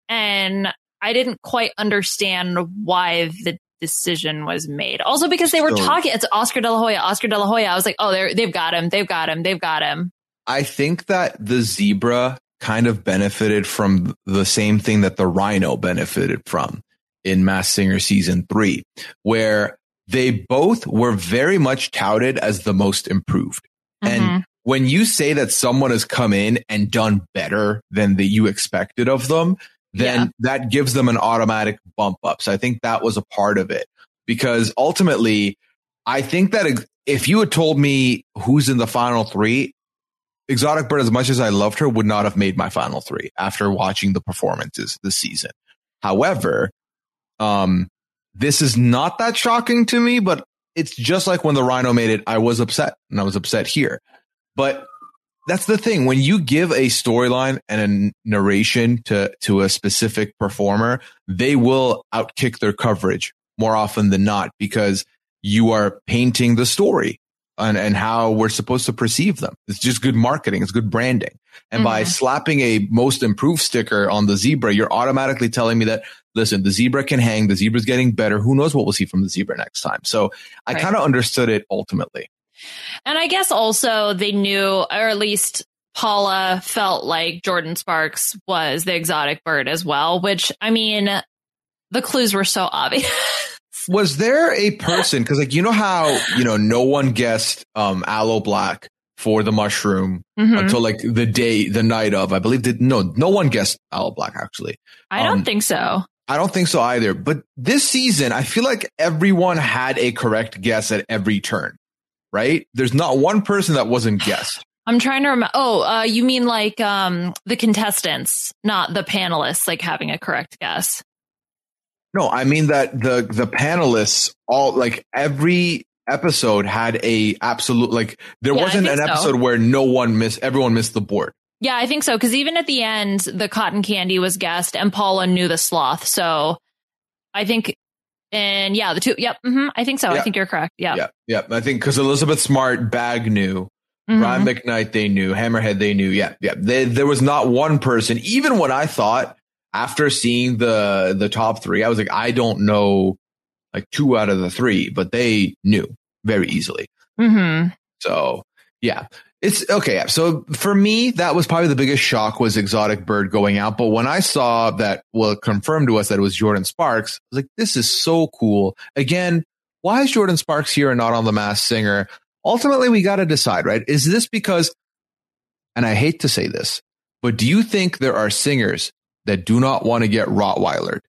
and I didn't quite understand why the decision was made. Also because they were so, talking, it's Oscar De La Hoya, Oscar De La Hoya. I was like, oh, they're, they've got him. They've got him. They've got him. I think that the zebra kind of benefited from the same thing that the Rhino benefited from in Mass Singer season three, where they both were very much touted as the most improved. Mm-hmm. And when you say that someone has come in and done better than that you expected of them, then yeah. that gives them an automatic bump up. So I think that was a part of it because ultimately I think that if you had told me who's in the final three, Exotic Bird, as much as I loved her, would not have made my final three after watching the performances this season. However, um, this is not that shocking to me, but it's just like when the Rhino made it, I was upset and I was upset here. But that's the thing. When you give a storyline and a narration to, to a specific performer, they will outkick their coverage more often than not because you are painting the story and, and how we're supposed to perceive them. It's just good marketing. It's good branding. And mm-hmm. by slapping a most improved sticker on the zebra, you're automatically telling me that, listen, the zebra can hang. The zebra's getting better. Who knows what we'll see from the zebra next time? So I right. kind of understood it ultimately. And I guess also they knew, or at least Paula felt like Jordin Sparks was the exotic bird as well, which I mean, the clues were so obvious. [LAUGHS] was there a person because like you know how you know no one guessed um Aloe Blacc for the mushroom mm-hmm. until like the day the night of i believe that no no one guessed Aloe Blacc actually i don't um, think so i don't think so either but this season i feel like everyone had a correct guess at every turn right there's not one person that wasn't guessed I'm trying to remember. Oh, uh, you mean like um, the contestants, not the panelists, like having a correct guess. No, I mean that the the panelists all like every episode had a absolute like there yeah, wasn't an episode so. where no one missed everyone missed the board. Yeah, I think so because even at the end, the cotton candy was guessed, and Paula knew the sloth. So I think, and yeah, the two. Yep, mm-hmm, I think so. Yeah. I think you're correct. Yeah, yeah, yeah. I think because Elizabeth Smart Bag knew. Mm-hmm. Brian McKnight, they knew. Hammerhead, they knew. Yeah, yeah. They, there was not one person, even when I thought after seeing the the top three, I was like, I don't know like two out of the three, but they knew very easily. Mm-hmm. So yeah, it's okay. So for me, that was probably the biggest shock was exotic bird going out. But when I saw that, well, confirmed to us that it was Jordin Sparks, I was like, this is so cool. Again, why is Jordin Sparks here and not on the Masked Singer? Ultimately, we got to decide, right? Is this because, and I hate to say this, but do you think there are singers that do not want to get Rottweilered.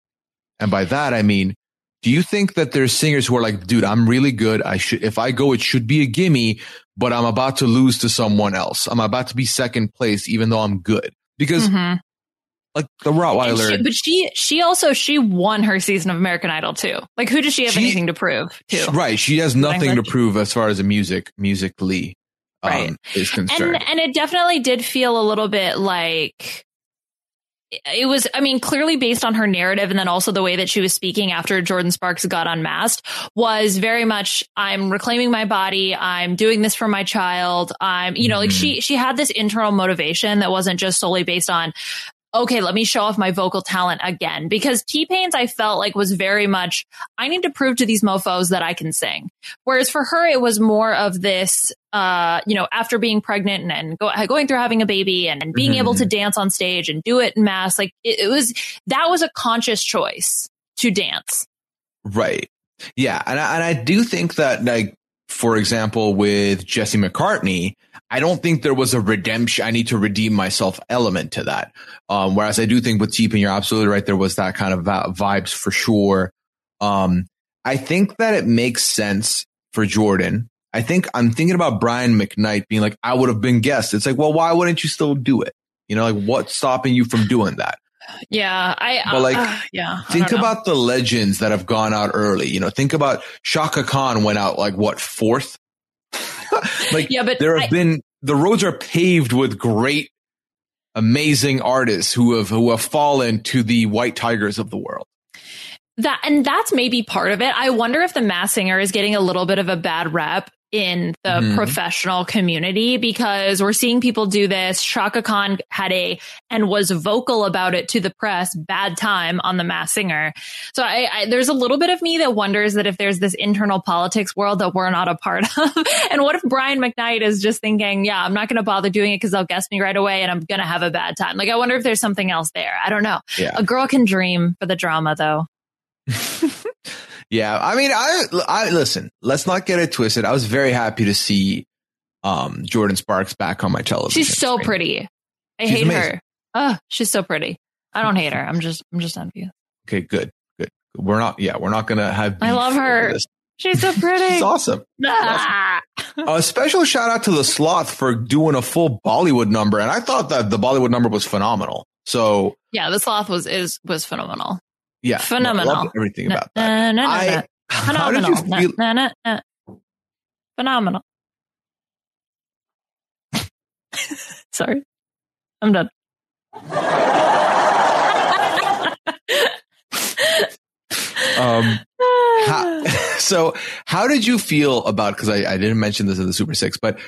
And by that, I mean, do you think that there's singers who are like, dude, I'm really good. I should, if I go, it should be a gimme, but I'm about to lose to someone else. I'm about to be second place, even though I'm good because mm-hmm. like the Rottweiler. She, but she, she also, she won her season of American Idol too. Like who does she have she, anything to prove to? Right. She has nothing to prove as far as a music, musically. Um, right. is concerned. And, and it definitely did feel a little bit like it was, I mean, clearly based on her narrative and then also the way that she was speaking after Jordin Sparks got unmasked was very much, I'm reclaiming my body. I'm doing this for my child. I'm, you know, like she, mm-hmm. she had this internal motivation that wasn't just solely based on, okay, let me show off my vocal talent again. Because T Pain's, I felt like was very much, I need to prove to these mofos that I can sing. Whereas for her, it was more of this, uh, you know, after being pregnant and, and go, going through having a baby and, and being mm-hmm. able to dance on stage and do it in mass, like it, it was, that was a conscious choice to dance. Right. Yeah. And I, and I do think that like, for example, with Jesse McCartney, I don't think there was a redemption. I need to redeem myself element to that. Um, whereas I do think with T Pain, you're absolutely right. There was that kind of vibes for sure. Um, I think that it makes sense for Jordan. I think I'm thinking about Brian McKnight being like, I would have been guest. It's like, well, why wouldn't you still do it? You know, like what's stopping you from doing that? Yeah, I. But like, uh, yeah. Think about the legends that have gone out early. You know, think about Chaka Khan went out like what fourth [LAUGHS] like, yeah, but there have I, been the roads are paved with great, amazing artists who have who have fallen to the white tigers of the world. That and that's maybe part of it. I wonder if the mass Singer is getting a little bit of a bad rep in the mm-hmm. professional community because we're seeing people do this. Chaka Khan had a and was vocal about it to the press bad time on the Masked Singer. So I, I, there's a little bit of me that wonders that if there's this internal politics world that we're not a part [LAUGHS] of, and what if Brian McKnight is just thinking, yeah, I'm not going to bother doing it because they'll guess me right away and I'm going to have a bad time. Like I wonder if there's something else there. I don't know. Yeah. A girl can dream for the drama though. [LAUGHS] Yeah, I mean, I, I listen. Let's not get it twisted. I was very happy to see um, Jordin Sparks back on my television. She's so pretty. I she's hate amazing. her. Oh, she's so pretty. I don't hate her. I'm just, I'm just envious. Okay, good, good. We're not. Yeah, we're not gonna have. I love her. She's so [LAUGHS] pretty. She's awesome. [LAUGHS] Ah. awesome. a special shout out to the sloth for doing a full Bollywood number, and I thought that the Bollywood number was phenomenal. So yeah, the sloth was is was phenomenal. Yeah, phenomenal. everything about that. No, no, I, [LAUGHS] How did you feel? Phenomenal. [LAUGHS] Sorry, I'm done. um, how, [SIGHS] [LAUGHS] so how did you feel about? Because I, I didn't mention this in the Super Six, but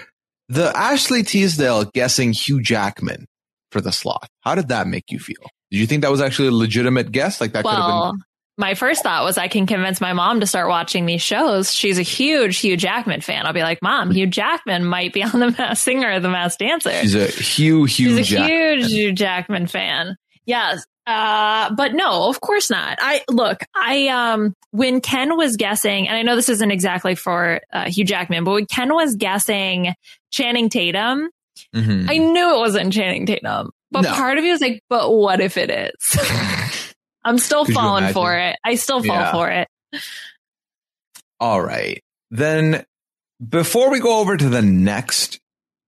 the Ashley Tisdale guessing Hugh Jackman for the slot. How did that make you feel? Did you think that was actually a legitimate guess? Like that well, could have been. My first thought was I can convince my mom to start watching these shows. She's a huge Hugh Jackman fan. I'll be like, Mom, Hugh Jackman might be [LAUGHS] on the Masked Singer or the Masked Dancer. She's a huge, huge, She's a Jackman. huge Hugh Jackman fan. Yes. Uh, but no, of course not. I look, I, um, when Ken was guessing, and I know this isn't exactly for uh, Hugh Jackman, but when Ken was guessing Channing Tatum, mm-hmm. I knew it wasn't Channing Tatum. But no. part of me was like, but what if it is? [LAUGHS] I'm still Could falling for it. I still fall yeah. for it. All right. Then before we go over to the next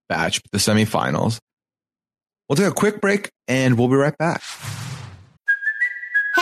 batch, the semifinals, we'll take a quick break and we'll be right back.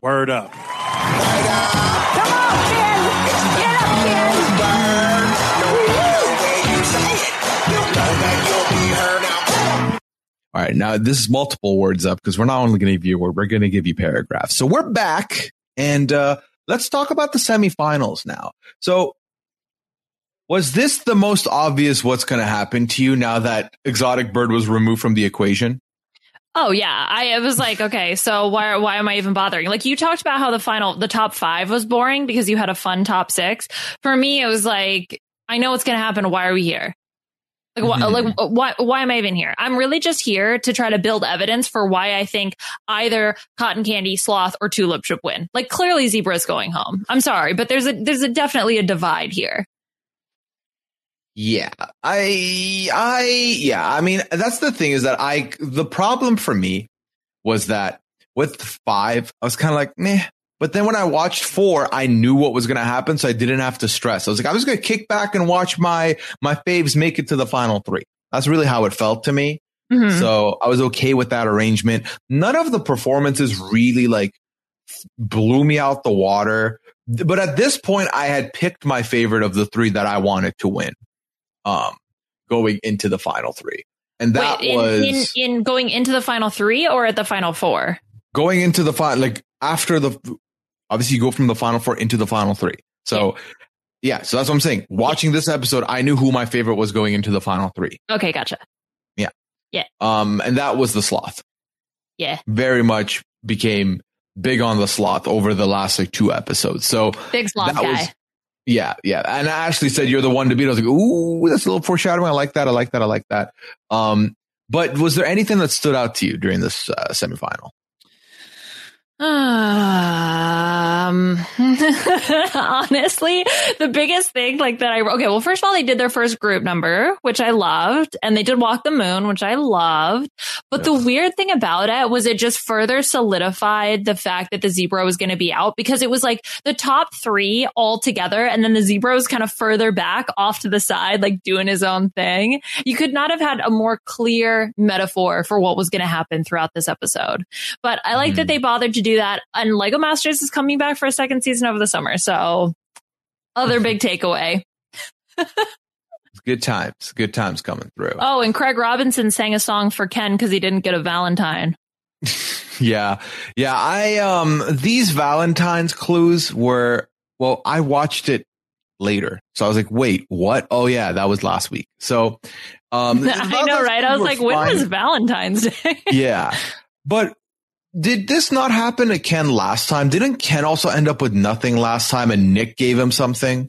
Word up. All right, now this is multiple words up because we're not only going to give you a word, we're going to give you paragraphs. So we're back and uh, let's talk about the semifinals now. So was this the most obvious what's going to happen to you now that Exotic Bird was removed from the equation? Oh yeah, I was like, okay, so why why am I even bothering? Like you talked about how the final the top 5 was boring because you had a fun top 6. For me it was like I know what's going to happen, why are we here? Like, mm-hmm. wh- like why why am I even here? I'm really just here to try to build evidence for why I think either Cotton Candy, Sloth or Tulip should win. Like clearly Zebra is going home. I'm sorry, but there's a there's a definitely a divide here. Yeah, I, I, yeah, I mean, that's the thing is that I, the problem for me was that with five, I was kind of like, meh. But then when I watched four, I knew what was going to happen. So I didn't have to stress. I was like, I'm just going to kick back and watch my, my faves make it to the final three. That's really how it felt to me. Mm-hmm. So I was okay with that arrangement. None of the performances really like blew me out the water. But at this point, I had picked my favorite of the three that I wanted to win um, going into the final three. And that Wait, in, was in, in going into the final three or at the final four? Going into the final, like after the, obviously you go from the final four into the final three. So yeah, yeah so that's what I'm saying. Watching this episode, I knew who my favorite was going into the final three. Okay, gotcha. Yeah. Yeah. Um, and that was the sloth. Yeah. Very much became big on the sloth over the last like two episodes. So big sloth guy. Was, yeah, yeah. And Ashley said you're the one to beat. I was like, ooh, that's a little foreshadowing. I like that. I like that. I like that. Um, but was there anything that stood out to you during this uh, semifinal? Um, [LAUGHS] honestly, the biggest thing like that I, okay, well, first of all, they did their first group number, which I loved, and they did Walk the Moon, which I loved. But the weird thing about it was it just further solidified the fact that the zebra was going to be out because it was like the top three all together, and then the zebra was kind of further back off to the side, like doing his own thing. You could not have had a more clear metaphor for what was going to happen throughout this episode. But I like that Mhm. they bothered to do that. And Lego Masters is coming back for a second season over the summer. So, other big takeaway. Good times. Good times coming through. Oh, and Craig Robinson sang a song for Ken because he didn't get a Valentine. [LAUGHS] Yeah. Yeah. I, um, these Valentine's clues were, well, I watched it later. So I was like, wait, what? Oh yeah, that was last week. So, um, [LAUGHS] I know, right? I was like, were when was Valentine's Day? yeah. But did this not happen to Ken last time? Didn't Ken also end up with nothing last time and Nick gave him something?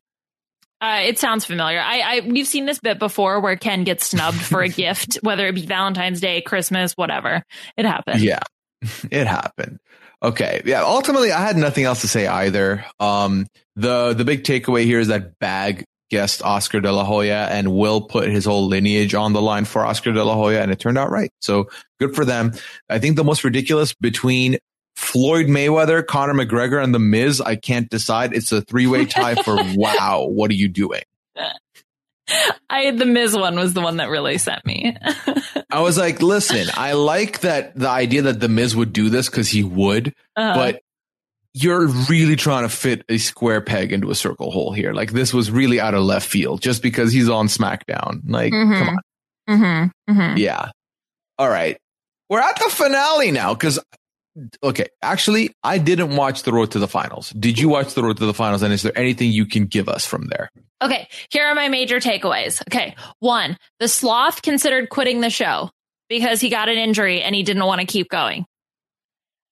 Uh, it sounds familiar. I, I we've seen this bit before where Ken gets snubbed for a [LAUGHS] gift, whether it be Valentine's Day, Christmas, whatever. It happened. Yeah, [LAUGHS] it happened. Okay. Yeah. Ultimately, I had nothing else to say either. Um, the, the big takeaway here is that Bag guessed Oscar de la Hoya and Will put his whole lineage on the line for Oscar de la Hoya and it turned out right. So good for them. I think the most ridiculous between Floyd Mayweather, Conor McGregor, and The Miz, I can't decide. It's a three way tie for [LAUGHS] wow. What are you doing? [LAUGHS] I the Miz one was the one that really sent me. [LAUGHS] I was like, listen, I like that the idea that The Miz would do this because he would, Uh, but you're really trying to fit a square peg into a circle hole here. Like this was really out of left field just because he's on SmackDown. Like, Mhm. come on. mhm, mhm. Yeah. All right. We're at the finale now because, okay, actually, I didn't watch the road to the finals. Did you watch the road to the finals? And is there anything you can give us from there? Okay, here are my major takeaways. Okay, one, the sloth considered quitting the show because he got an injury and he didn't want to keep going.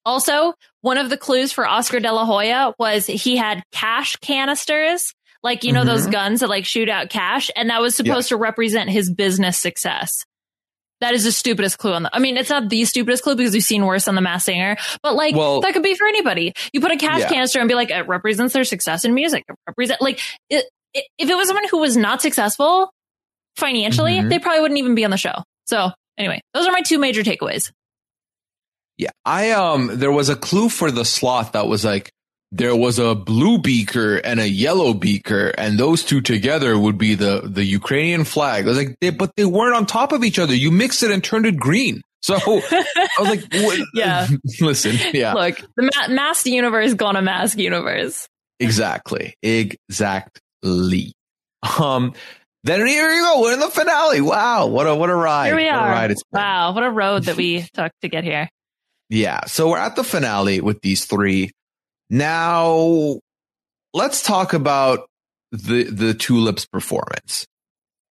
Also, one of the clues for Oscar De La Hoya was he had cash canisters, like, you know, those Mhm. guns that like shoot out cash, and that was supposed to represent his business success. That is the stupidest clue on the, I mean, it's not the stupidest clue because we've seen worse on the Mass Singer, but like, Well- that could be for anybody. You put a cash Yeah. canister and be like, it represents their success in music. It represent, like, it, it, if it was someone who was not successful financially, Mhm. they probably wouldn't even be on the show. So anyway, those are my two major takeaways. Yeah. I, um, there was a clue for the sloth that was like, there was a blue beaker and a yellow beaker, and those two together would be the, the Ukrainian flag. I was like, they, but they weren't on top of each other. You mixed it and turned it green. So I was like, [LAUGHS] what? Yeah. [LAUGHS] listen. Yeah. Look, the ma- masked universe gone a mask universe. Exactly. Exactly. Um, then here you go. We're in the finale. Wow. What a, what a ride. Here we What a are. ride it's. Wow, what a road that we [LAUGHS] took to get here. Yeah. So we're at the finale with these three. Now let's talk about the, the tulips performance.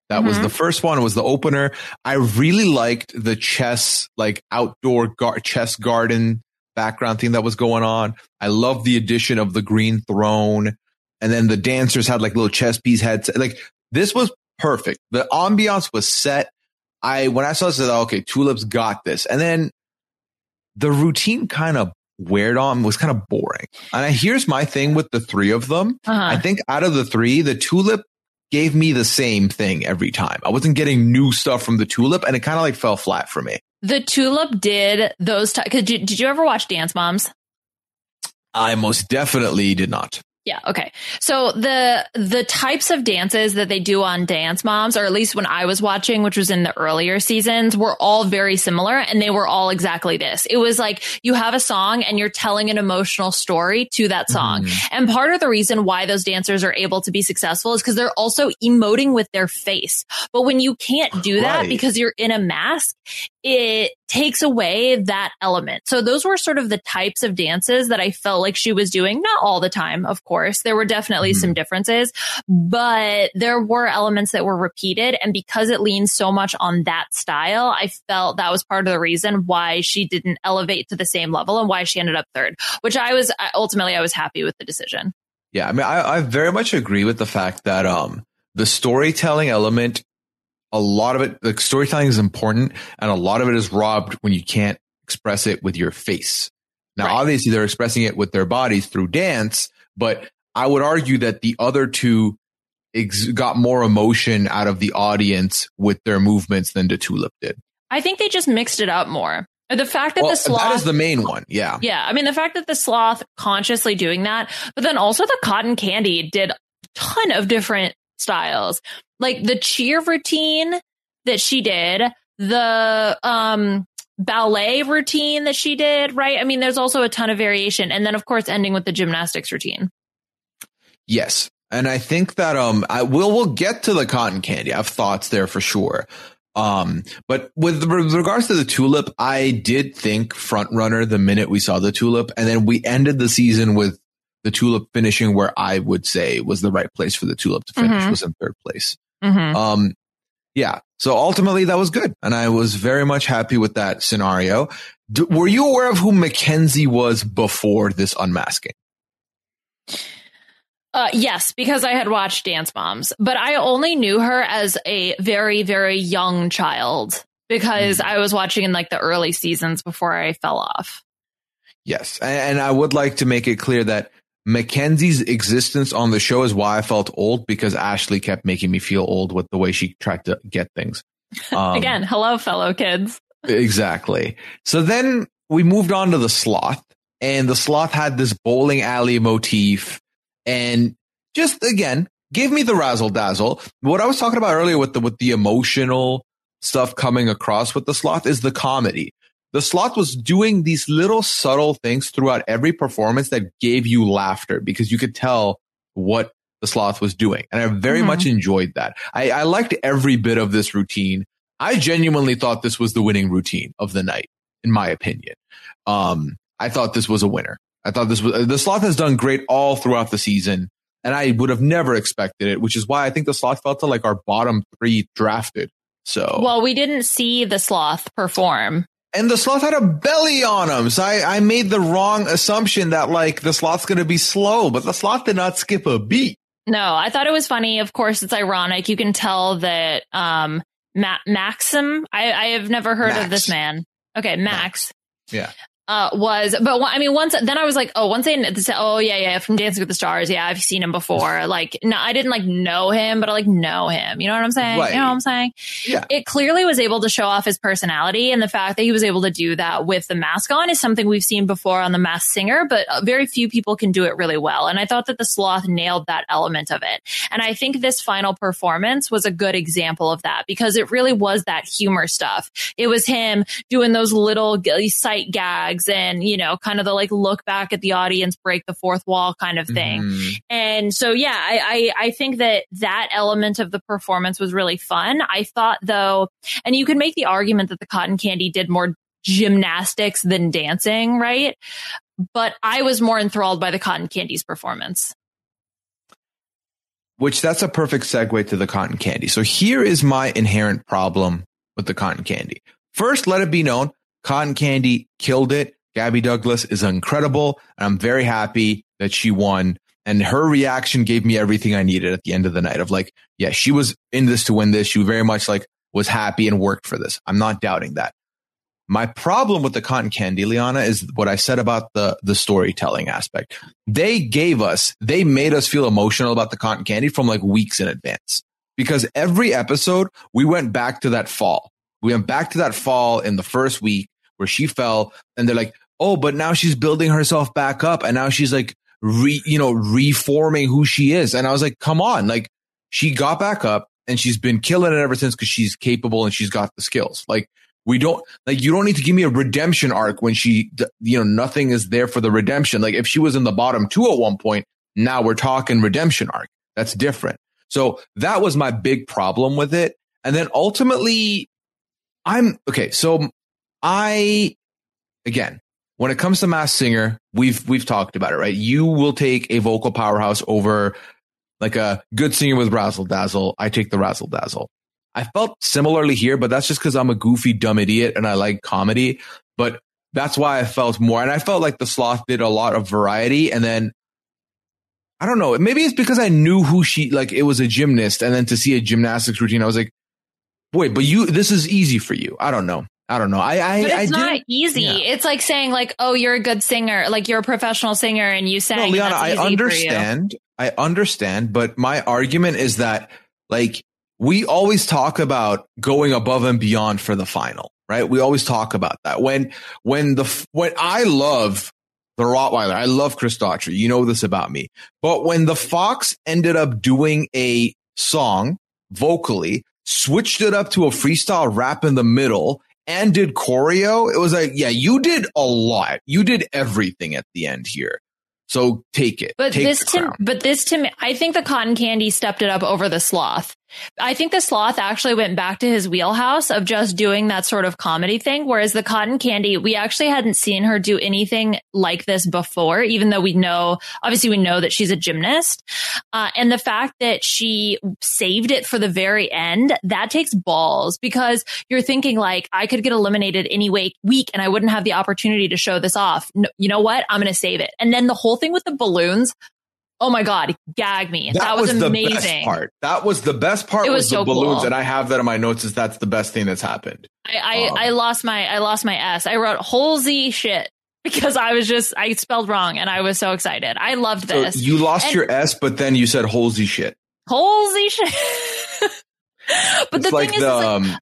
That was Mhm. the first one was the opener. I really liked the chess, like outdoor gar- chess garden background thing that was going on. I love the addition of the green throne. And then the dancers had like little chess piece heads. Like this was perfect. The ambiance was set. I, when I saw this, I thought, okay, tulips got this. And then the routine kind of weared on was kind of boring. And I, here's my thing with the three of them. Uh-huh. I think out of the three, the tulip gave me the same thing every time. I wasn't getting new stuff from the tulip and it kind of like fell flat for me. The tulip did those. T- did, you, did you ever watch Dance Moms? I most definitely did not. Yeah. Okay. So the the types of dances that they do on Dance Moms, or at least when I was watching, which was in the earlier seasons, were all very similar, and they were all exactly this. It was like you have a song and you're telling an emotional story to that song. Mhm. And part of the reason why those dancers are able to be successful is because they're also emoting with their face. But when you can't do that Right. because you're in a mask, it takes away that element. So those were sort of the types of dances that I felt like she was doing. Not all the time, of course. There were definitely Mhm. some differences, but there were elements that were repeated. And because it leans so much on that style, I felt that was part of the reason why she didn't elevate to the same level and why she ended up third, which I was ultimately, I was happy with the decision. Yeah. I mean, I, I very much agree with the fact that, um, the storytelling element, a lot of it, the storytelling is important and a lot of it is robbed when you can't express it with your face. Now, Right. obviously, they're expressing it with their bodies through dance, but I would argue that the other two ex- got more emotion out of the audience with their movements than the Tulip did. I think they just mixed it up more. The fact that Well, the sloth that is the main one. Yeah. Yeah, I mean the fact that the sloth consciously doing that, but then also the cotton candy did a ton of different styles. Like the cheer routine that she did, the um ballet routine that she did, right? I mean there's also a ton of variation and then of course ending with the gymnastics routine. Yes. And I think that um I will we'll get to the cotton candy. I have thoughts there for sure. Um but with, with regards to the tulip, I did think front runner the minute we saw the tulip and then we ended the season with the tulip finishing where I would say was the right place for the tulip to finish Mhm. was in third place. Mm-hmm. Um yeah. So ultimately that was good and I was very much happy with that scenario. D- were you aware of who Mackenzie was before this unmasking? Uh, yes, because I had watched Dance Moms, but I only knew her as a very, very young child because I was watching in like the early seasons before I fell off. Yes. And, and I would like to make it clear that Mackenzie's existence on the show is why I felt old because Ashley kept making me feel old with the way she tried to get things. [LAUGHS] Um, Again, hello, fellow kids. Exactly. So then we moved on to the sloth and the sloth had this bowling alley motif and just again, give me the razzle dazzle. What I was talking about earlier with the, with the emotional stuff coming across with the sloth is the comedy. The sloth was doing these little subtle things throughout every performance that gave you laughter because you could tell what the sloth was doing. And I very Mhm. much enjoyed that. I, I liked every bit of this routine. I genuinely thought this was the winning routine of the night, in my opinion. Um, I thought this was a winner. I thought this was, the sloth has done great all throughout the season. And I would have never expected it, which is why I think the sloth fell to like our bottom three drafted. So, Well, we didn't see the sloth perform. And the sloth had a belly on him. So I, I made the wrong assumption that like the sloth's going to be slow, but the sloth did not skip a beat. No, I thought it was funny. Of course, it's ironic. You can tell that um, Ma- Maksim. I, I have never heard Max. of this man. Okay, Max. Yeah. Uh, was but I mean once then I was like oh once they oh yeah yeah from Dancing with the Stars yeah I've seen him before. [LAUGHS] Like no I didn't like know him but I like know him. You know what I'm saying? Right. you know what I'm saying? Yeah. it clearly was able to show off his personality and the fact that he was able to do that with the mask on is something we've seen before on the mask singer but uh, very few people can do it really well and i thought that the sloth nailed that element of it. And i think this final performance was a good example of that because it really was that humor stuff. It was him doing those little sight gags and you know kind of the like look back at the audience break the fourth wall kind of thing Mhm. and so, yeah, I, I, I think that that element of the performance was really fun. I thought though, and you could make the argument that the cotton candy did more gymnastics than dancing, right? But I was more enthralled by the cotton candy's performance. Which that's a perfect segue to the cotton candy. So here is my inherent problem with the cotton candy. First, let it be known, cotton candy killed it. Gabby Douglas is incredible. And I'm very happy that she won. And her reaction gave me everything I needed at the end of the night of like, yeah, she was in this to win this. She very much like was happy and worked for this. I'm not doubting that. My problem with the cotton candy, Liana, is what I said about the, the storytelling aspect. They gave us, they made us feel emotional about the cotton candy from like weeks in advance because every episode we went back to that fall. We went back to that fall in the first week where she fell and they're like, Oh, but now she's building herself back up and now she's like re, you know, reforming who she is. And I was like, come on, like she got back up and she's been killing it ever since because she's capable and she's got the skills. Like we don't like you don't need to give me a redemption arc when she you know nothing is there for the redemption. Like if she was in the bottom two at one point, now we're talking redemption arc. That's different. So that was my big problem with it. And then ultimately I'm okay, so I again, when it comes to Mass Singer, we've we've talked about it, right? You will take a vocal powerhouse over like a good singer with razzle dazzle. I take the razzle dazzle. I felt similarly here, but that's just because I'm a goofy, dumb idiot and I like comedy. But that's why I felt more. And I felt like the sloth did a lot of variety. And then I don't know. Maybe it's because I knew who she like. It was a gymnast, and then to see a gymnastics routine, I was like, "Wait, but you, this is easy for you." I don't know. I don't know. I I, But it's not didn't- easy. yeah. It's like saying like, "Oh, you're a good singer, like you're a professional singer," and you sang. No, Liana, I understand. I understand, but my argument is that like we always talk about going above and beyond for the final, right? We always talk about that. When when the when I love the Rottweiler, I love Chris Daughtry. You know this about me. But when the Fox ended up doing a song vocally, switched it up to a freestyle rap in the middle, and did choreo, it was like, yeah, you did a lot. You did everything at the end here. So take it. But Take this to but this to me, I think the cotton candy stepped it up over the sloth. I think the sloth actually went back to his wheelhouse of just doing that sort of comedy thing, whereas the cotton candy, we actually hadn't seen her do anything like this before, even though we know, obviously, we know that she's a gymnast. Uh, and the fact that she saved it for the very end, that takes balls because you're thinking like, I could get eliminated any week, and I wouldn't have the opportunity to show this off. No, you know what? I'm going to save it. And then the whole thing with the balloons. Oh my God, gag me. That, was, the amazing. best part. That was the best part It was, was the balloons. cool. And I have that in my notes is that's the best thing that's happened. I, I, Um, I lost my, I lost my S. I wrote holesy shit [LAUGHS] because I was just, I spelled wrong and I was so excited. I loved So this. you lost And- your S, but then you said holsy shit. holesy shit. [LAUGHS] but it's the like thing is, the, it's like, um,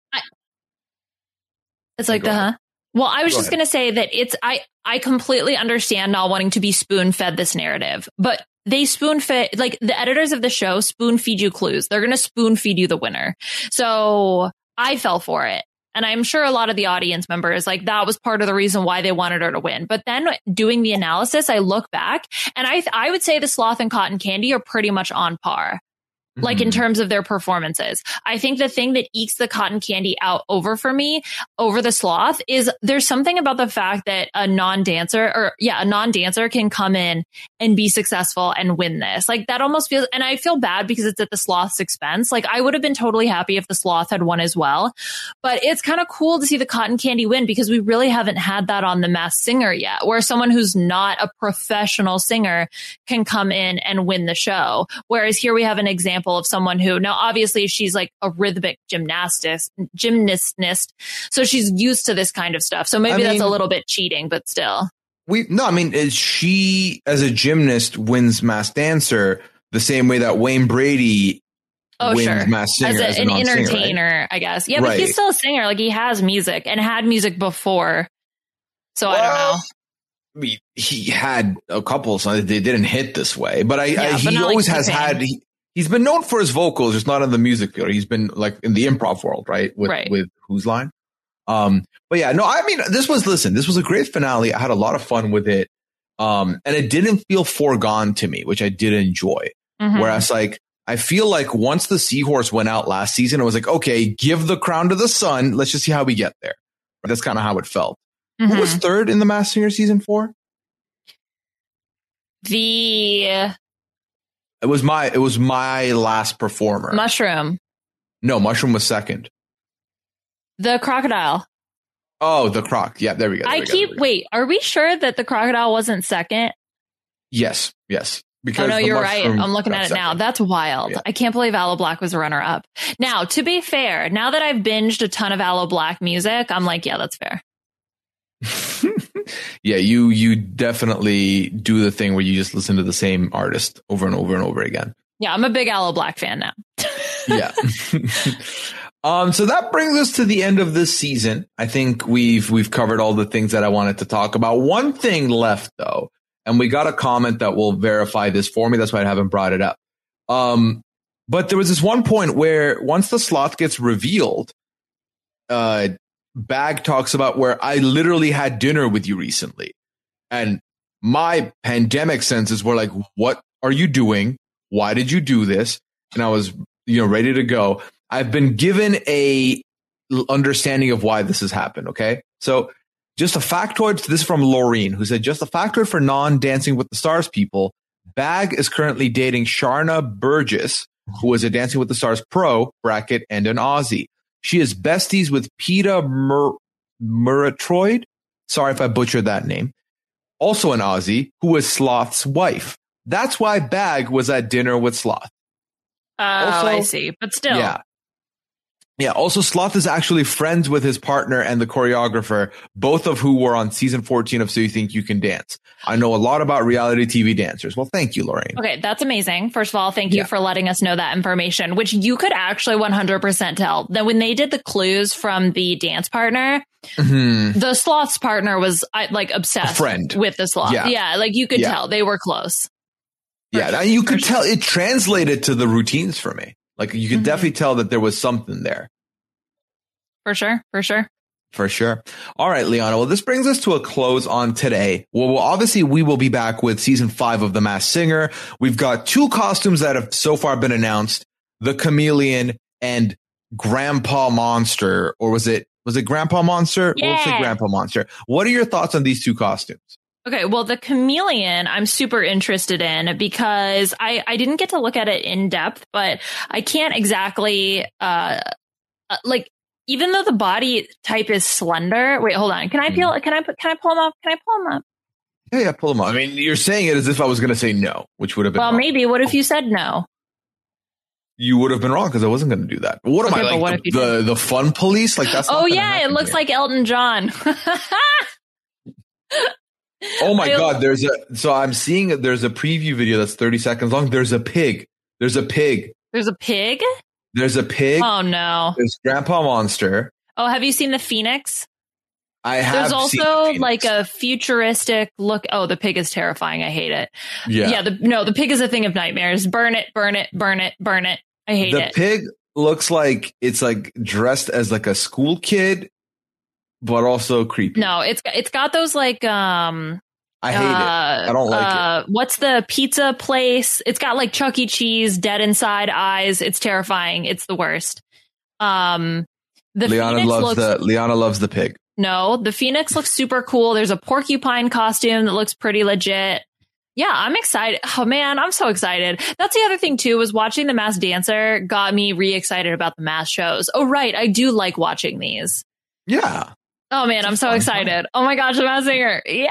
It's like the ahead. huh? Well, I was Go just going to say that it's I I completely understand not wanting to be spoon fed this narrative, but they spoon fed like the editors of the show spoon feed you clues. They're going to spoon feed you the winner. So I fell for it. And I'm sure a lot of the audience members, like that was part of the reason why they wanted her to win. But then doing the analysis, I look back and I, I would say the sloth and cotton candy are pretty much on par like in mhm. terms of their performances. I think the thing that ekes the cotton candy out over for me over the sloth is there's something about the fact that a non-dancer or yeah, a non-dancer can come in and be successful and win this. Like that almost feels and I feel bad because it's at the sloth's expense. Like I would have been totally happy if the sloth had won as well. But it's kind of cool to see the cotton candy win because we really haven't had that on the mass singer yet, where someone who's not a professional singer can come in and win the show. Whereas here we have an example of someone who now obviously she's like a rhythmic gymnastist, gymnastist. So she's used to this kind of stuff. So maybe I that's a little bit cheating, but still. we, no, I mean, is she as a gymnast wins mass dancer the same way that Wayne Brady Oh, wins sure. mass singer As as, a, a an non-singer, right? entertainer, I guess. Yeah, but Right. he's still a singer. Like he has music and had music before. So I don't know. I mean, he had a couple songs they didn't hit this way, but I, I Yeah, but he like always has had. He, he's been known for his vocals, just not in the music field. He's been like in the improv world, right? With Right. with whose line? Um, but yeah, no, I mean, this was listen, this was a great finale. I had a lot of fun with it, um, and it didn't feel foregone to me, which I did enjoy. Mhm. Whereas, like, I feel like once the seahorse went out last season, it was like, okay, give the crown to the sun. Let's just see how we get there. That's kind of how it felt. Who Mhm. was third in the Mass Singer season four? the It was my it was my last performer. mushroom, no, Mushroom was second. the crocodile. Oh, the croc. Yeah, there we go. there I we keep go. wait. Are we sure that the crocodile wasn't second? Yes, yes. Oh Because no, you're right. I'm looking at it now. That's wild. Yeah. I can't believe Aloe Blacc was a runner up. Now, to be fair, now that I've binged a ton of Aloe Blacc music, I'm like, yeah, that's fair. [LAUGHS] yeah, you you definitely do the thing where you just listen to the same artist over and over and over again. Yeah, I'm a big Aloe Blacc fan now. yeah. [LAUGHS] [LAUGHS] um, so that brings us to the end of this season. I think we've we've covered all the things that I wanted to talk about. One thing left though, and we got a comment that will verify this for me. That's why I haven't brought it up. Um, but there was this one point where once the slot gets revealed, uh, Bag talks about where I literally had dinner with you recently, and my pandemic senses were like, "What are you doing? Why did you do this?" And I was, you know, ready to go. I've been given a understanding of why this has happened. Okay, so just a factoid. This is from Laureen, who said, "Just a factoid for non-Dancing with the Stars people. Bag is currently dating Sharna Burgess, who is a Dancing with the Stars pro bracket and an Aussie. She is besties with Peta Mur- Muratroyd. Sorry if I butchered that name. Also an Aussie who is Sloth's wife. That's why Bag was at dinner with Sloth. Oh, Also- I see. But still, Yeah. Yeah. Also, Sloth is actually friends with his partner and the choreographer, both of who were on season 14 of So You Think You Can Dance. I know a lot about reality TV dancers. Well, thank you, Lorraine. Okay, that's amazing. First of all, thank you Yeah. for letting us know that information, which you could actually 100% tell that when they did the clues from the dance partner, Mhm. the sloth's partner was like obsessed friend. with the sloth. Yeah. Yeah, like you could Yeah. tell they were close. Yeah. and you could tell it translated to the routines for me. Like you could Mhm. definitely tell that there was something there. For sure, for sure. For sure. All right, Liana. Well, this brings us to a close on today. Well, well, obviously we will be back with season five of The Masked Singer. We've got two costumes that have so far been announced: the chameleon and Grandpa Monster, or was it was it Grandpa Monster? We'll say Grandpa Monster. What are your thoughts on these two costumes? Okay, well, the chameleon I'm super interested in because I I didn't get to look at it in depth, but I can't exactly uh uh, like even though the body type is slender. Wait, hold on. Can I peel? Can I put? Can I pull them up? Can I pull them up? Yeah, yeah, pull them up. I mean, you're saying it as if I was going to say no, which would have been Well, wrong. maybe. What if you said no? you would have been wrong because I wasn't going to do that. What am Okay, I like the, the the fun police? Like that's Oh yeah, it looks here. like Elton John. [LAUGHS] Oh my [LAUGHS] I- god, there's a so I'm seeing there's a preview video that's 30 seconds long. There's a pig. There's a pig. There's a pig. There's a pig. Oh no. There's Grandpa Monster. Oh, have you seen the Phoenix? I have There's also the like a futuristic look. Oh, the pig is terrifying. I hate it. yeah. Yeah, the, no, the pig is a thing of nightmares. Burn it, burn it, burn it, burn it. I hate the it. The pig looks like it's like dressed as like a school kid, but also creepy. no, it's it's got those like um I hate it. uh, I don't like uh, What's the pizza place? It's got like Chuck E. Cheese, dead inside eyes. It's terrifying. It's the worst. Um, the Liana Phoenix loves looks the Liana loves the pig. no. The Phoenix looks super cool. There's a porcupine costume that looks pretty legit. Yeah, I'm excited. Oh man, I'm so excited. That's the other thing too, was watching The Masked Dancer got me re-excited about the mass shows. Oh right, I do like watching these. Yeah. Oh man, I'm so excited. Oh my gosh, The Masked Singer. Yeah.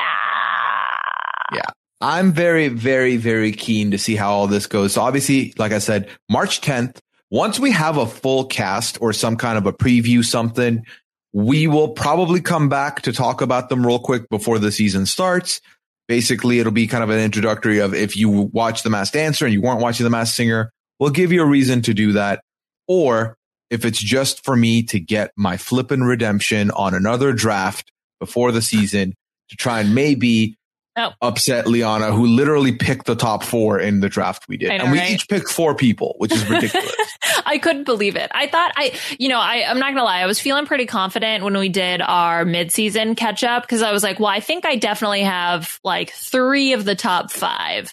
Yeah. I'm very, very, very keen to see how all this goes. So obviously, like I said, March 10th, once we have a full cast or some kind of a preview, something, we will probably come back to talk about them real quick before the season starts. Basically, it'll be kind of an introductory of if you watch The Masked Dancer and you weren't watching The Masked Singer, we'll give you a reason to do that. Or if it's just for me to get my flippin' redemption on another draft before the season to try and maybe Oh. upset Liana, who literally picked the top four in the draft we did. Know, and we right? each picked four people, which is ridiculous. [LAUGHS] I couldn't believe it. I thought I, you know, I, I'm not gonna lie. I was feeling pretty confident when we did our mid-season catch up because I was like, well, I think I definitely have like three of the top five.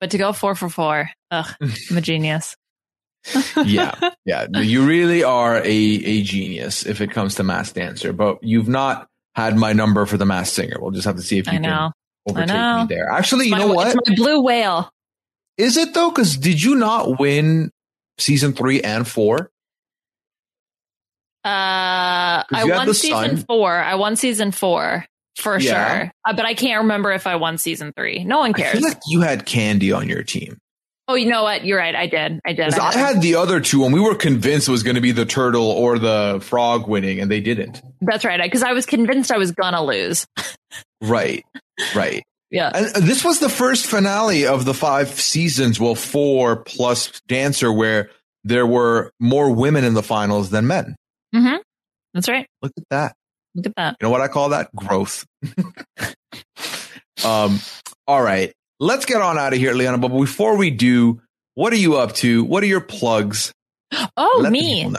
But to go four for four, ugh, I'm a genius. Yeah. Yeah. [LAUGHS] You really are a, a genius if it comes to Masked Dancer, but you've not had my number for the Masked Singer. We'll just have to see if you I know. can overtake know. me there. Actually, you It's know my- what? It's my blue whale. Is it though? Because did you not win season three and four? Uh, I won season sun. four. I won season four for Yeah. sure. Uh, but I can't remember if I won season three. No one I cares. feel like you had Kandi on your team. Oh, you know what? You're right. I did. I did. Because I had the other two, and we were convinced it was going to be the turtle or the frog winning, and they didn't. That's right. Because I was convinced I was gonna lose. Right, right. [LAUGHS] Yeah. And uh, this was the first finale of the five seasons, well, four plus Dancer, where there were more women in the finals than men. Mm-hmm. That's right. Look at that. Look at that. You know what I call that? Growth. [LAUGHS] um, all right. Let's get on out of here, Liana. But before we do, what are you up to? What are your plugs? Oh, Let me.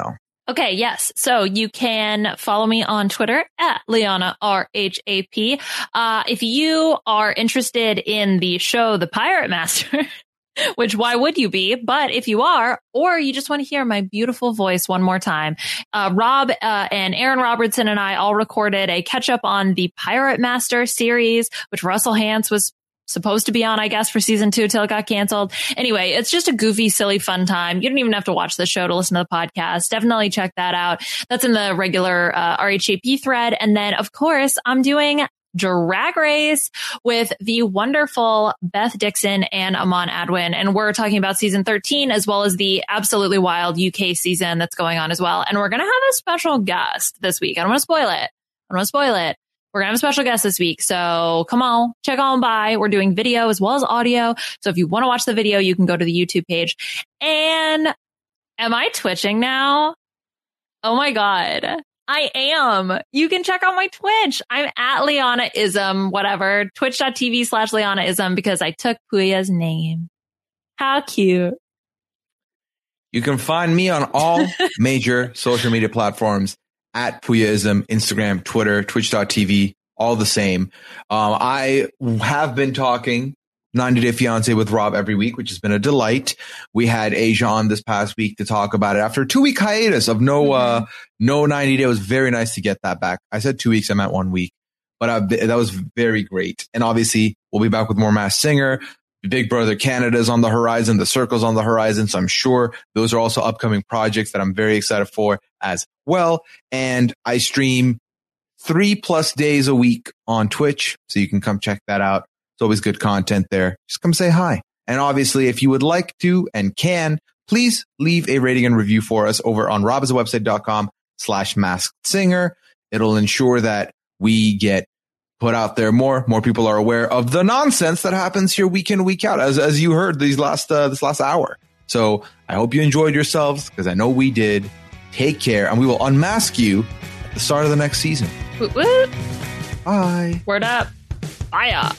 Okay, yes. So you can follow me on Twitter at Liana RHAP. Uh, if you are interested in the show The Pirate Master, [LAUGHS] which why would you be? But if you are, or you just want to hear my beautiful voice one more time, uh, Rob uh, and Aaron Robertson and I all recorded a catch up on the Pirate Master series, which Russell Hantz was supposed to be on, I guess, for season two till it got canceled. Anyway, it's just a goofy, silly, fun time. You don't even have to watch the show to listen to the podcast. Definitely check that out. That's in the regular uh, RHAP thread. And then, of course, I'm doing Drag Race with the wonderful Beth Dixon and Amon Adwin. And we're talking about season 13 as well as the absolutely wild UK season that's going on as well. And we're going to have a special guest this week. I don't want to spoil it. I don't want to spoil it. We're going to have a special guest this week. So come on, check on by. We're doing video as well as audio. So if you want to watch the video, you can go to the YouTube page. And am I twitching now? Oh my God. I am. You can check out my Twitch. I'm at Lianaism, whatever. Twitch.tv slash Lianaism because I took Puya's name. How cute. You can find me on all [LAUGHS] major social media platforms at Puyaism, Instagram, Twitter, Twitch.tv, all the same. Um, I have been talking 90 Day Fiance with Rob every week, which has been a delight. We had Asia on this past week to talk about it after a two week hiatus of no, mm-hmm. uh, no 90 Day. It was very nice to get that back. I said two weeks. I meant one week, but I, that was very great. And obviously we'll be back with more Masked Singer. Big Brother Canada's on the horizon. The Circle's on the horizon. So I'm sure those are also upcoming projects that I'm very excited for as well. And I stream three plus days a week on Twitch. So you can come check that out. It's always good content there. Just come say hi. And obviously, if you would like to and can, please leave a rating and review for us over on robhasawebsite.com slash masked singer. It'll ensure that we get put out there more. More people are aware of the nonsense that happens here week in, week out, as, as you heard these last, uh, this last hour. So I hope you enjoyed yourselves because I know we did. Take care and we will unmask you at the start of the next season. Woot woot. Bye. Word up. Fire.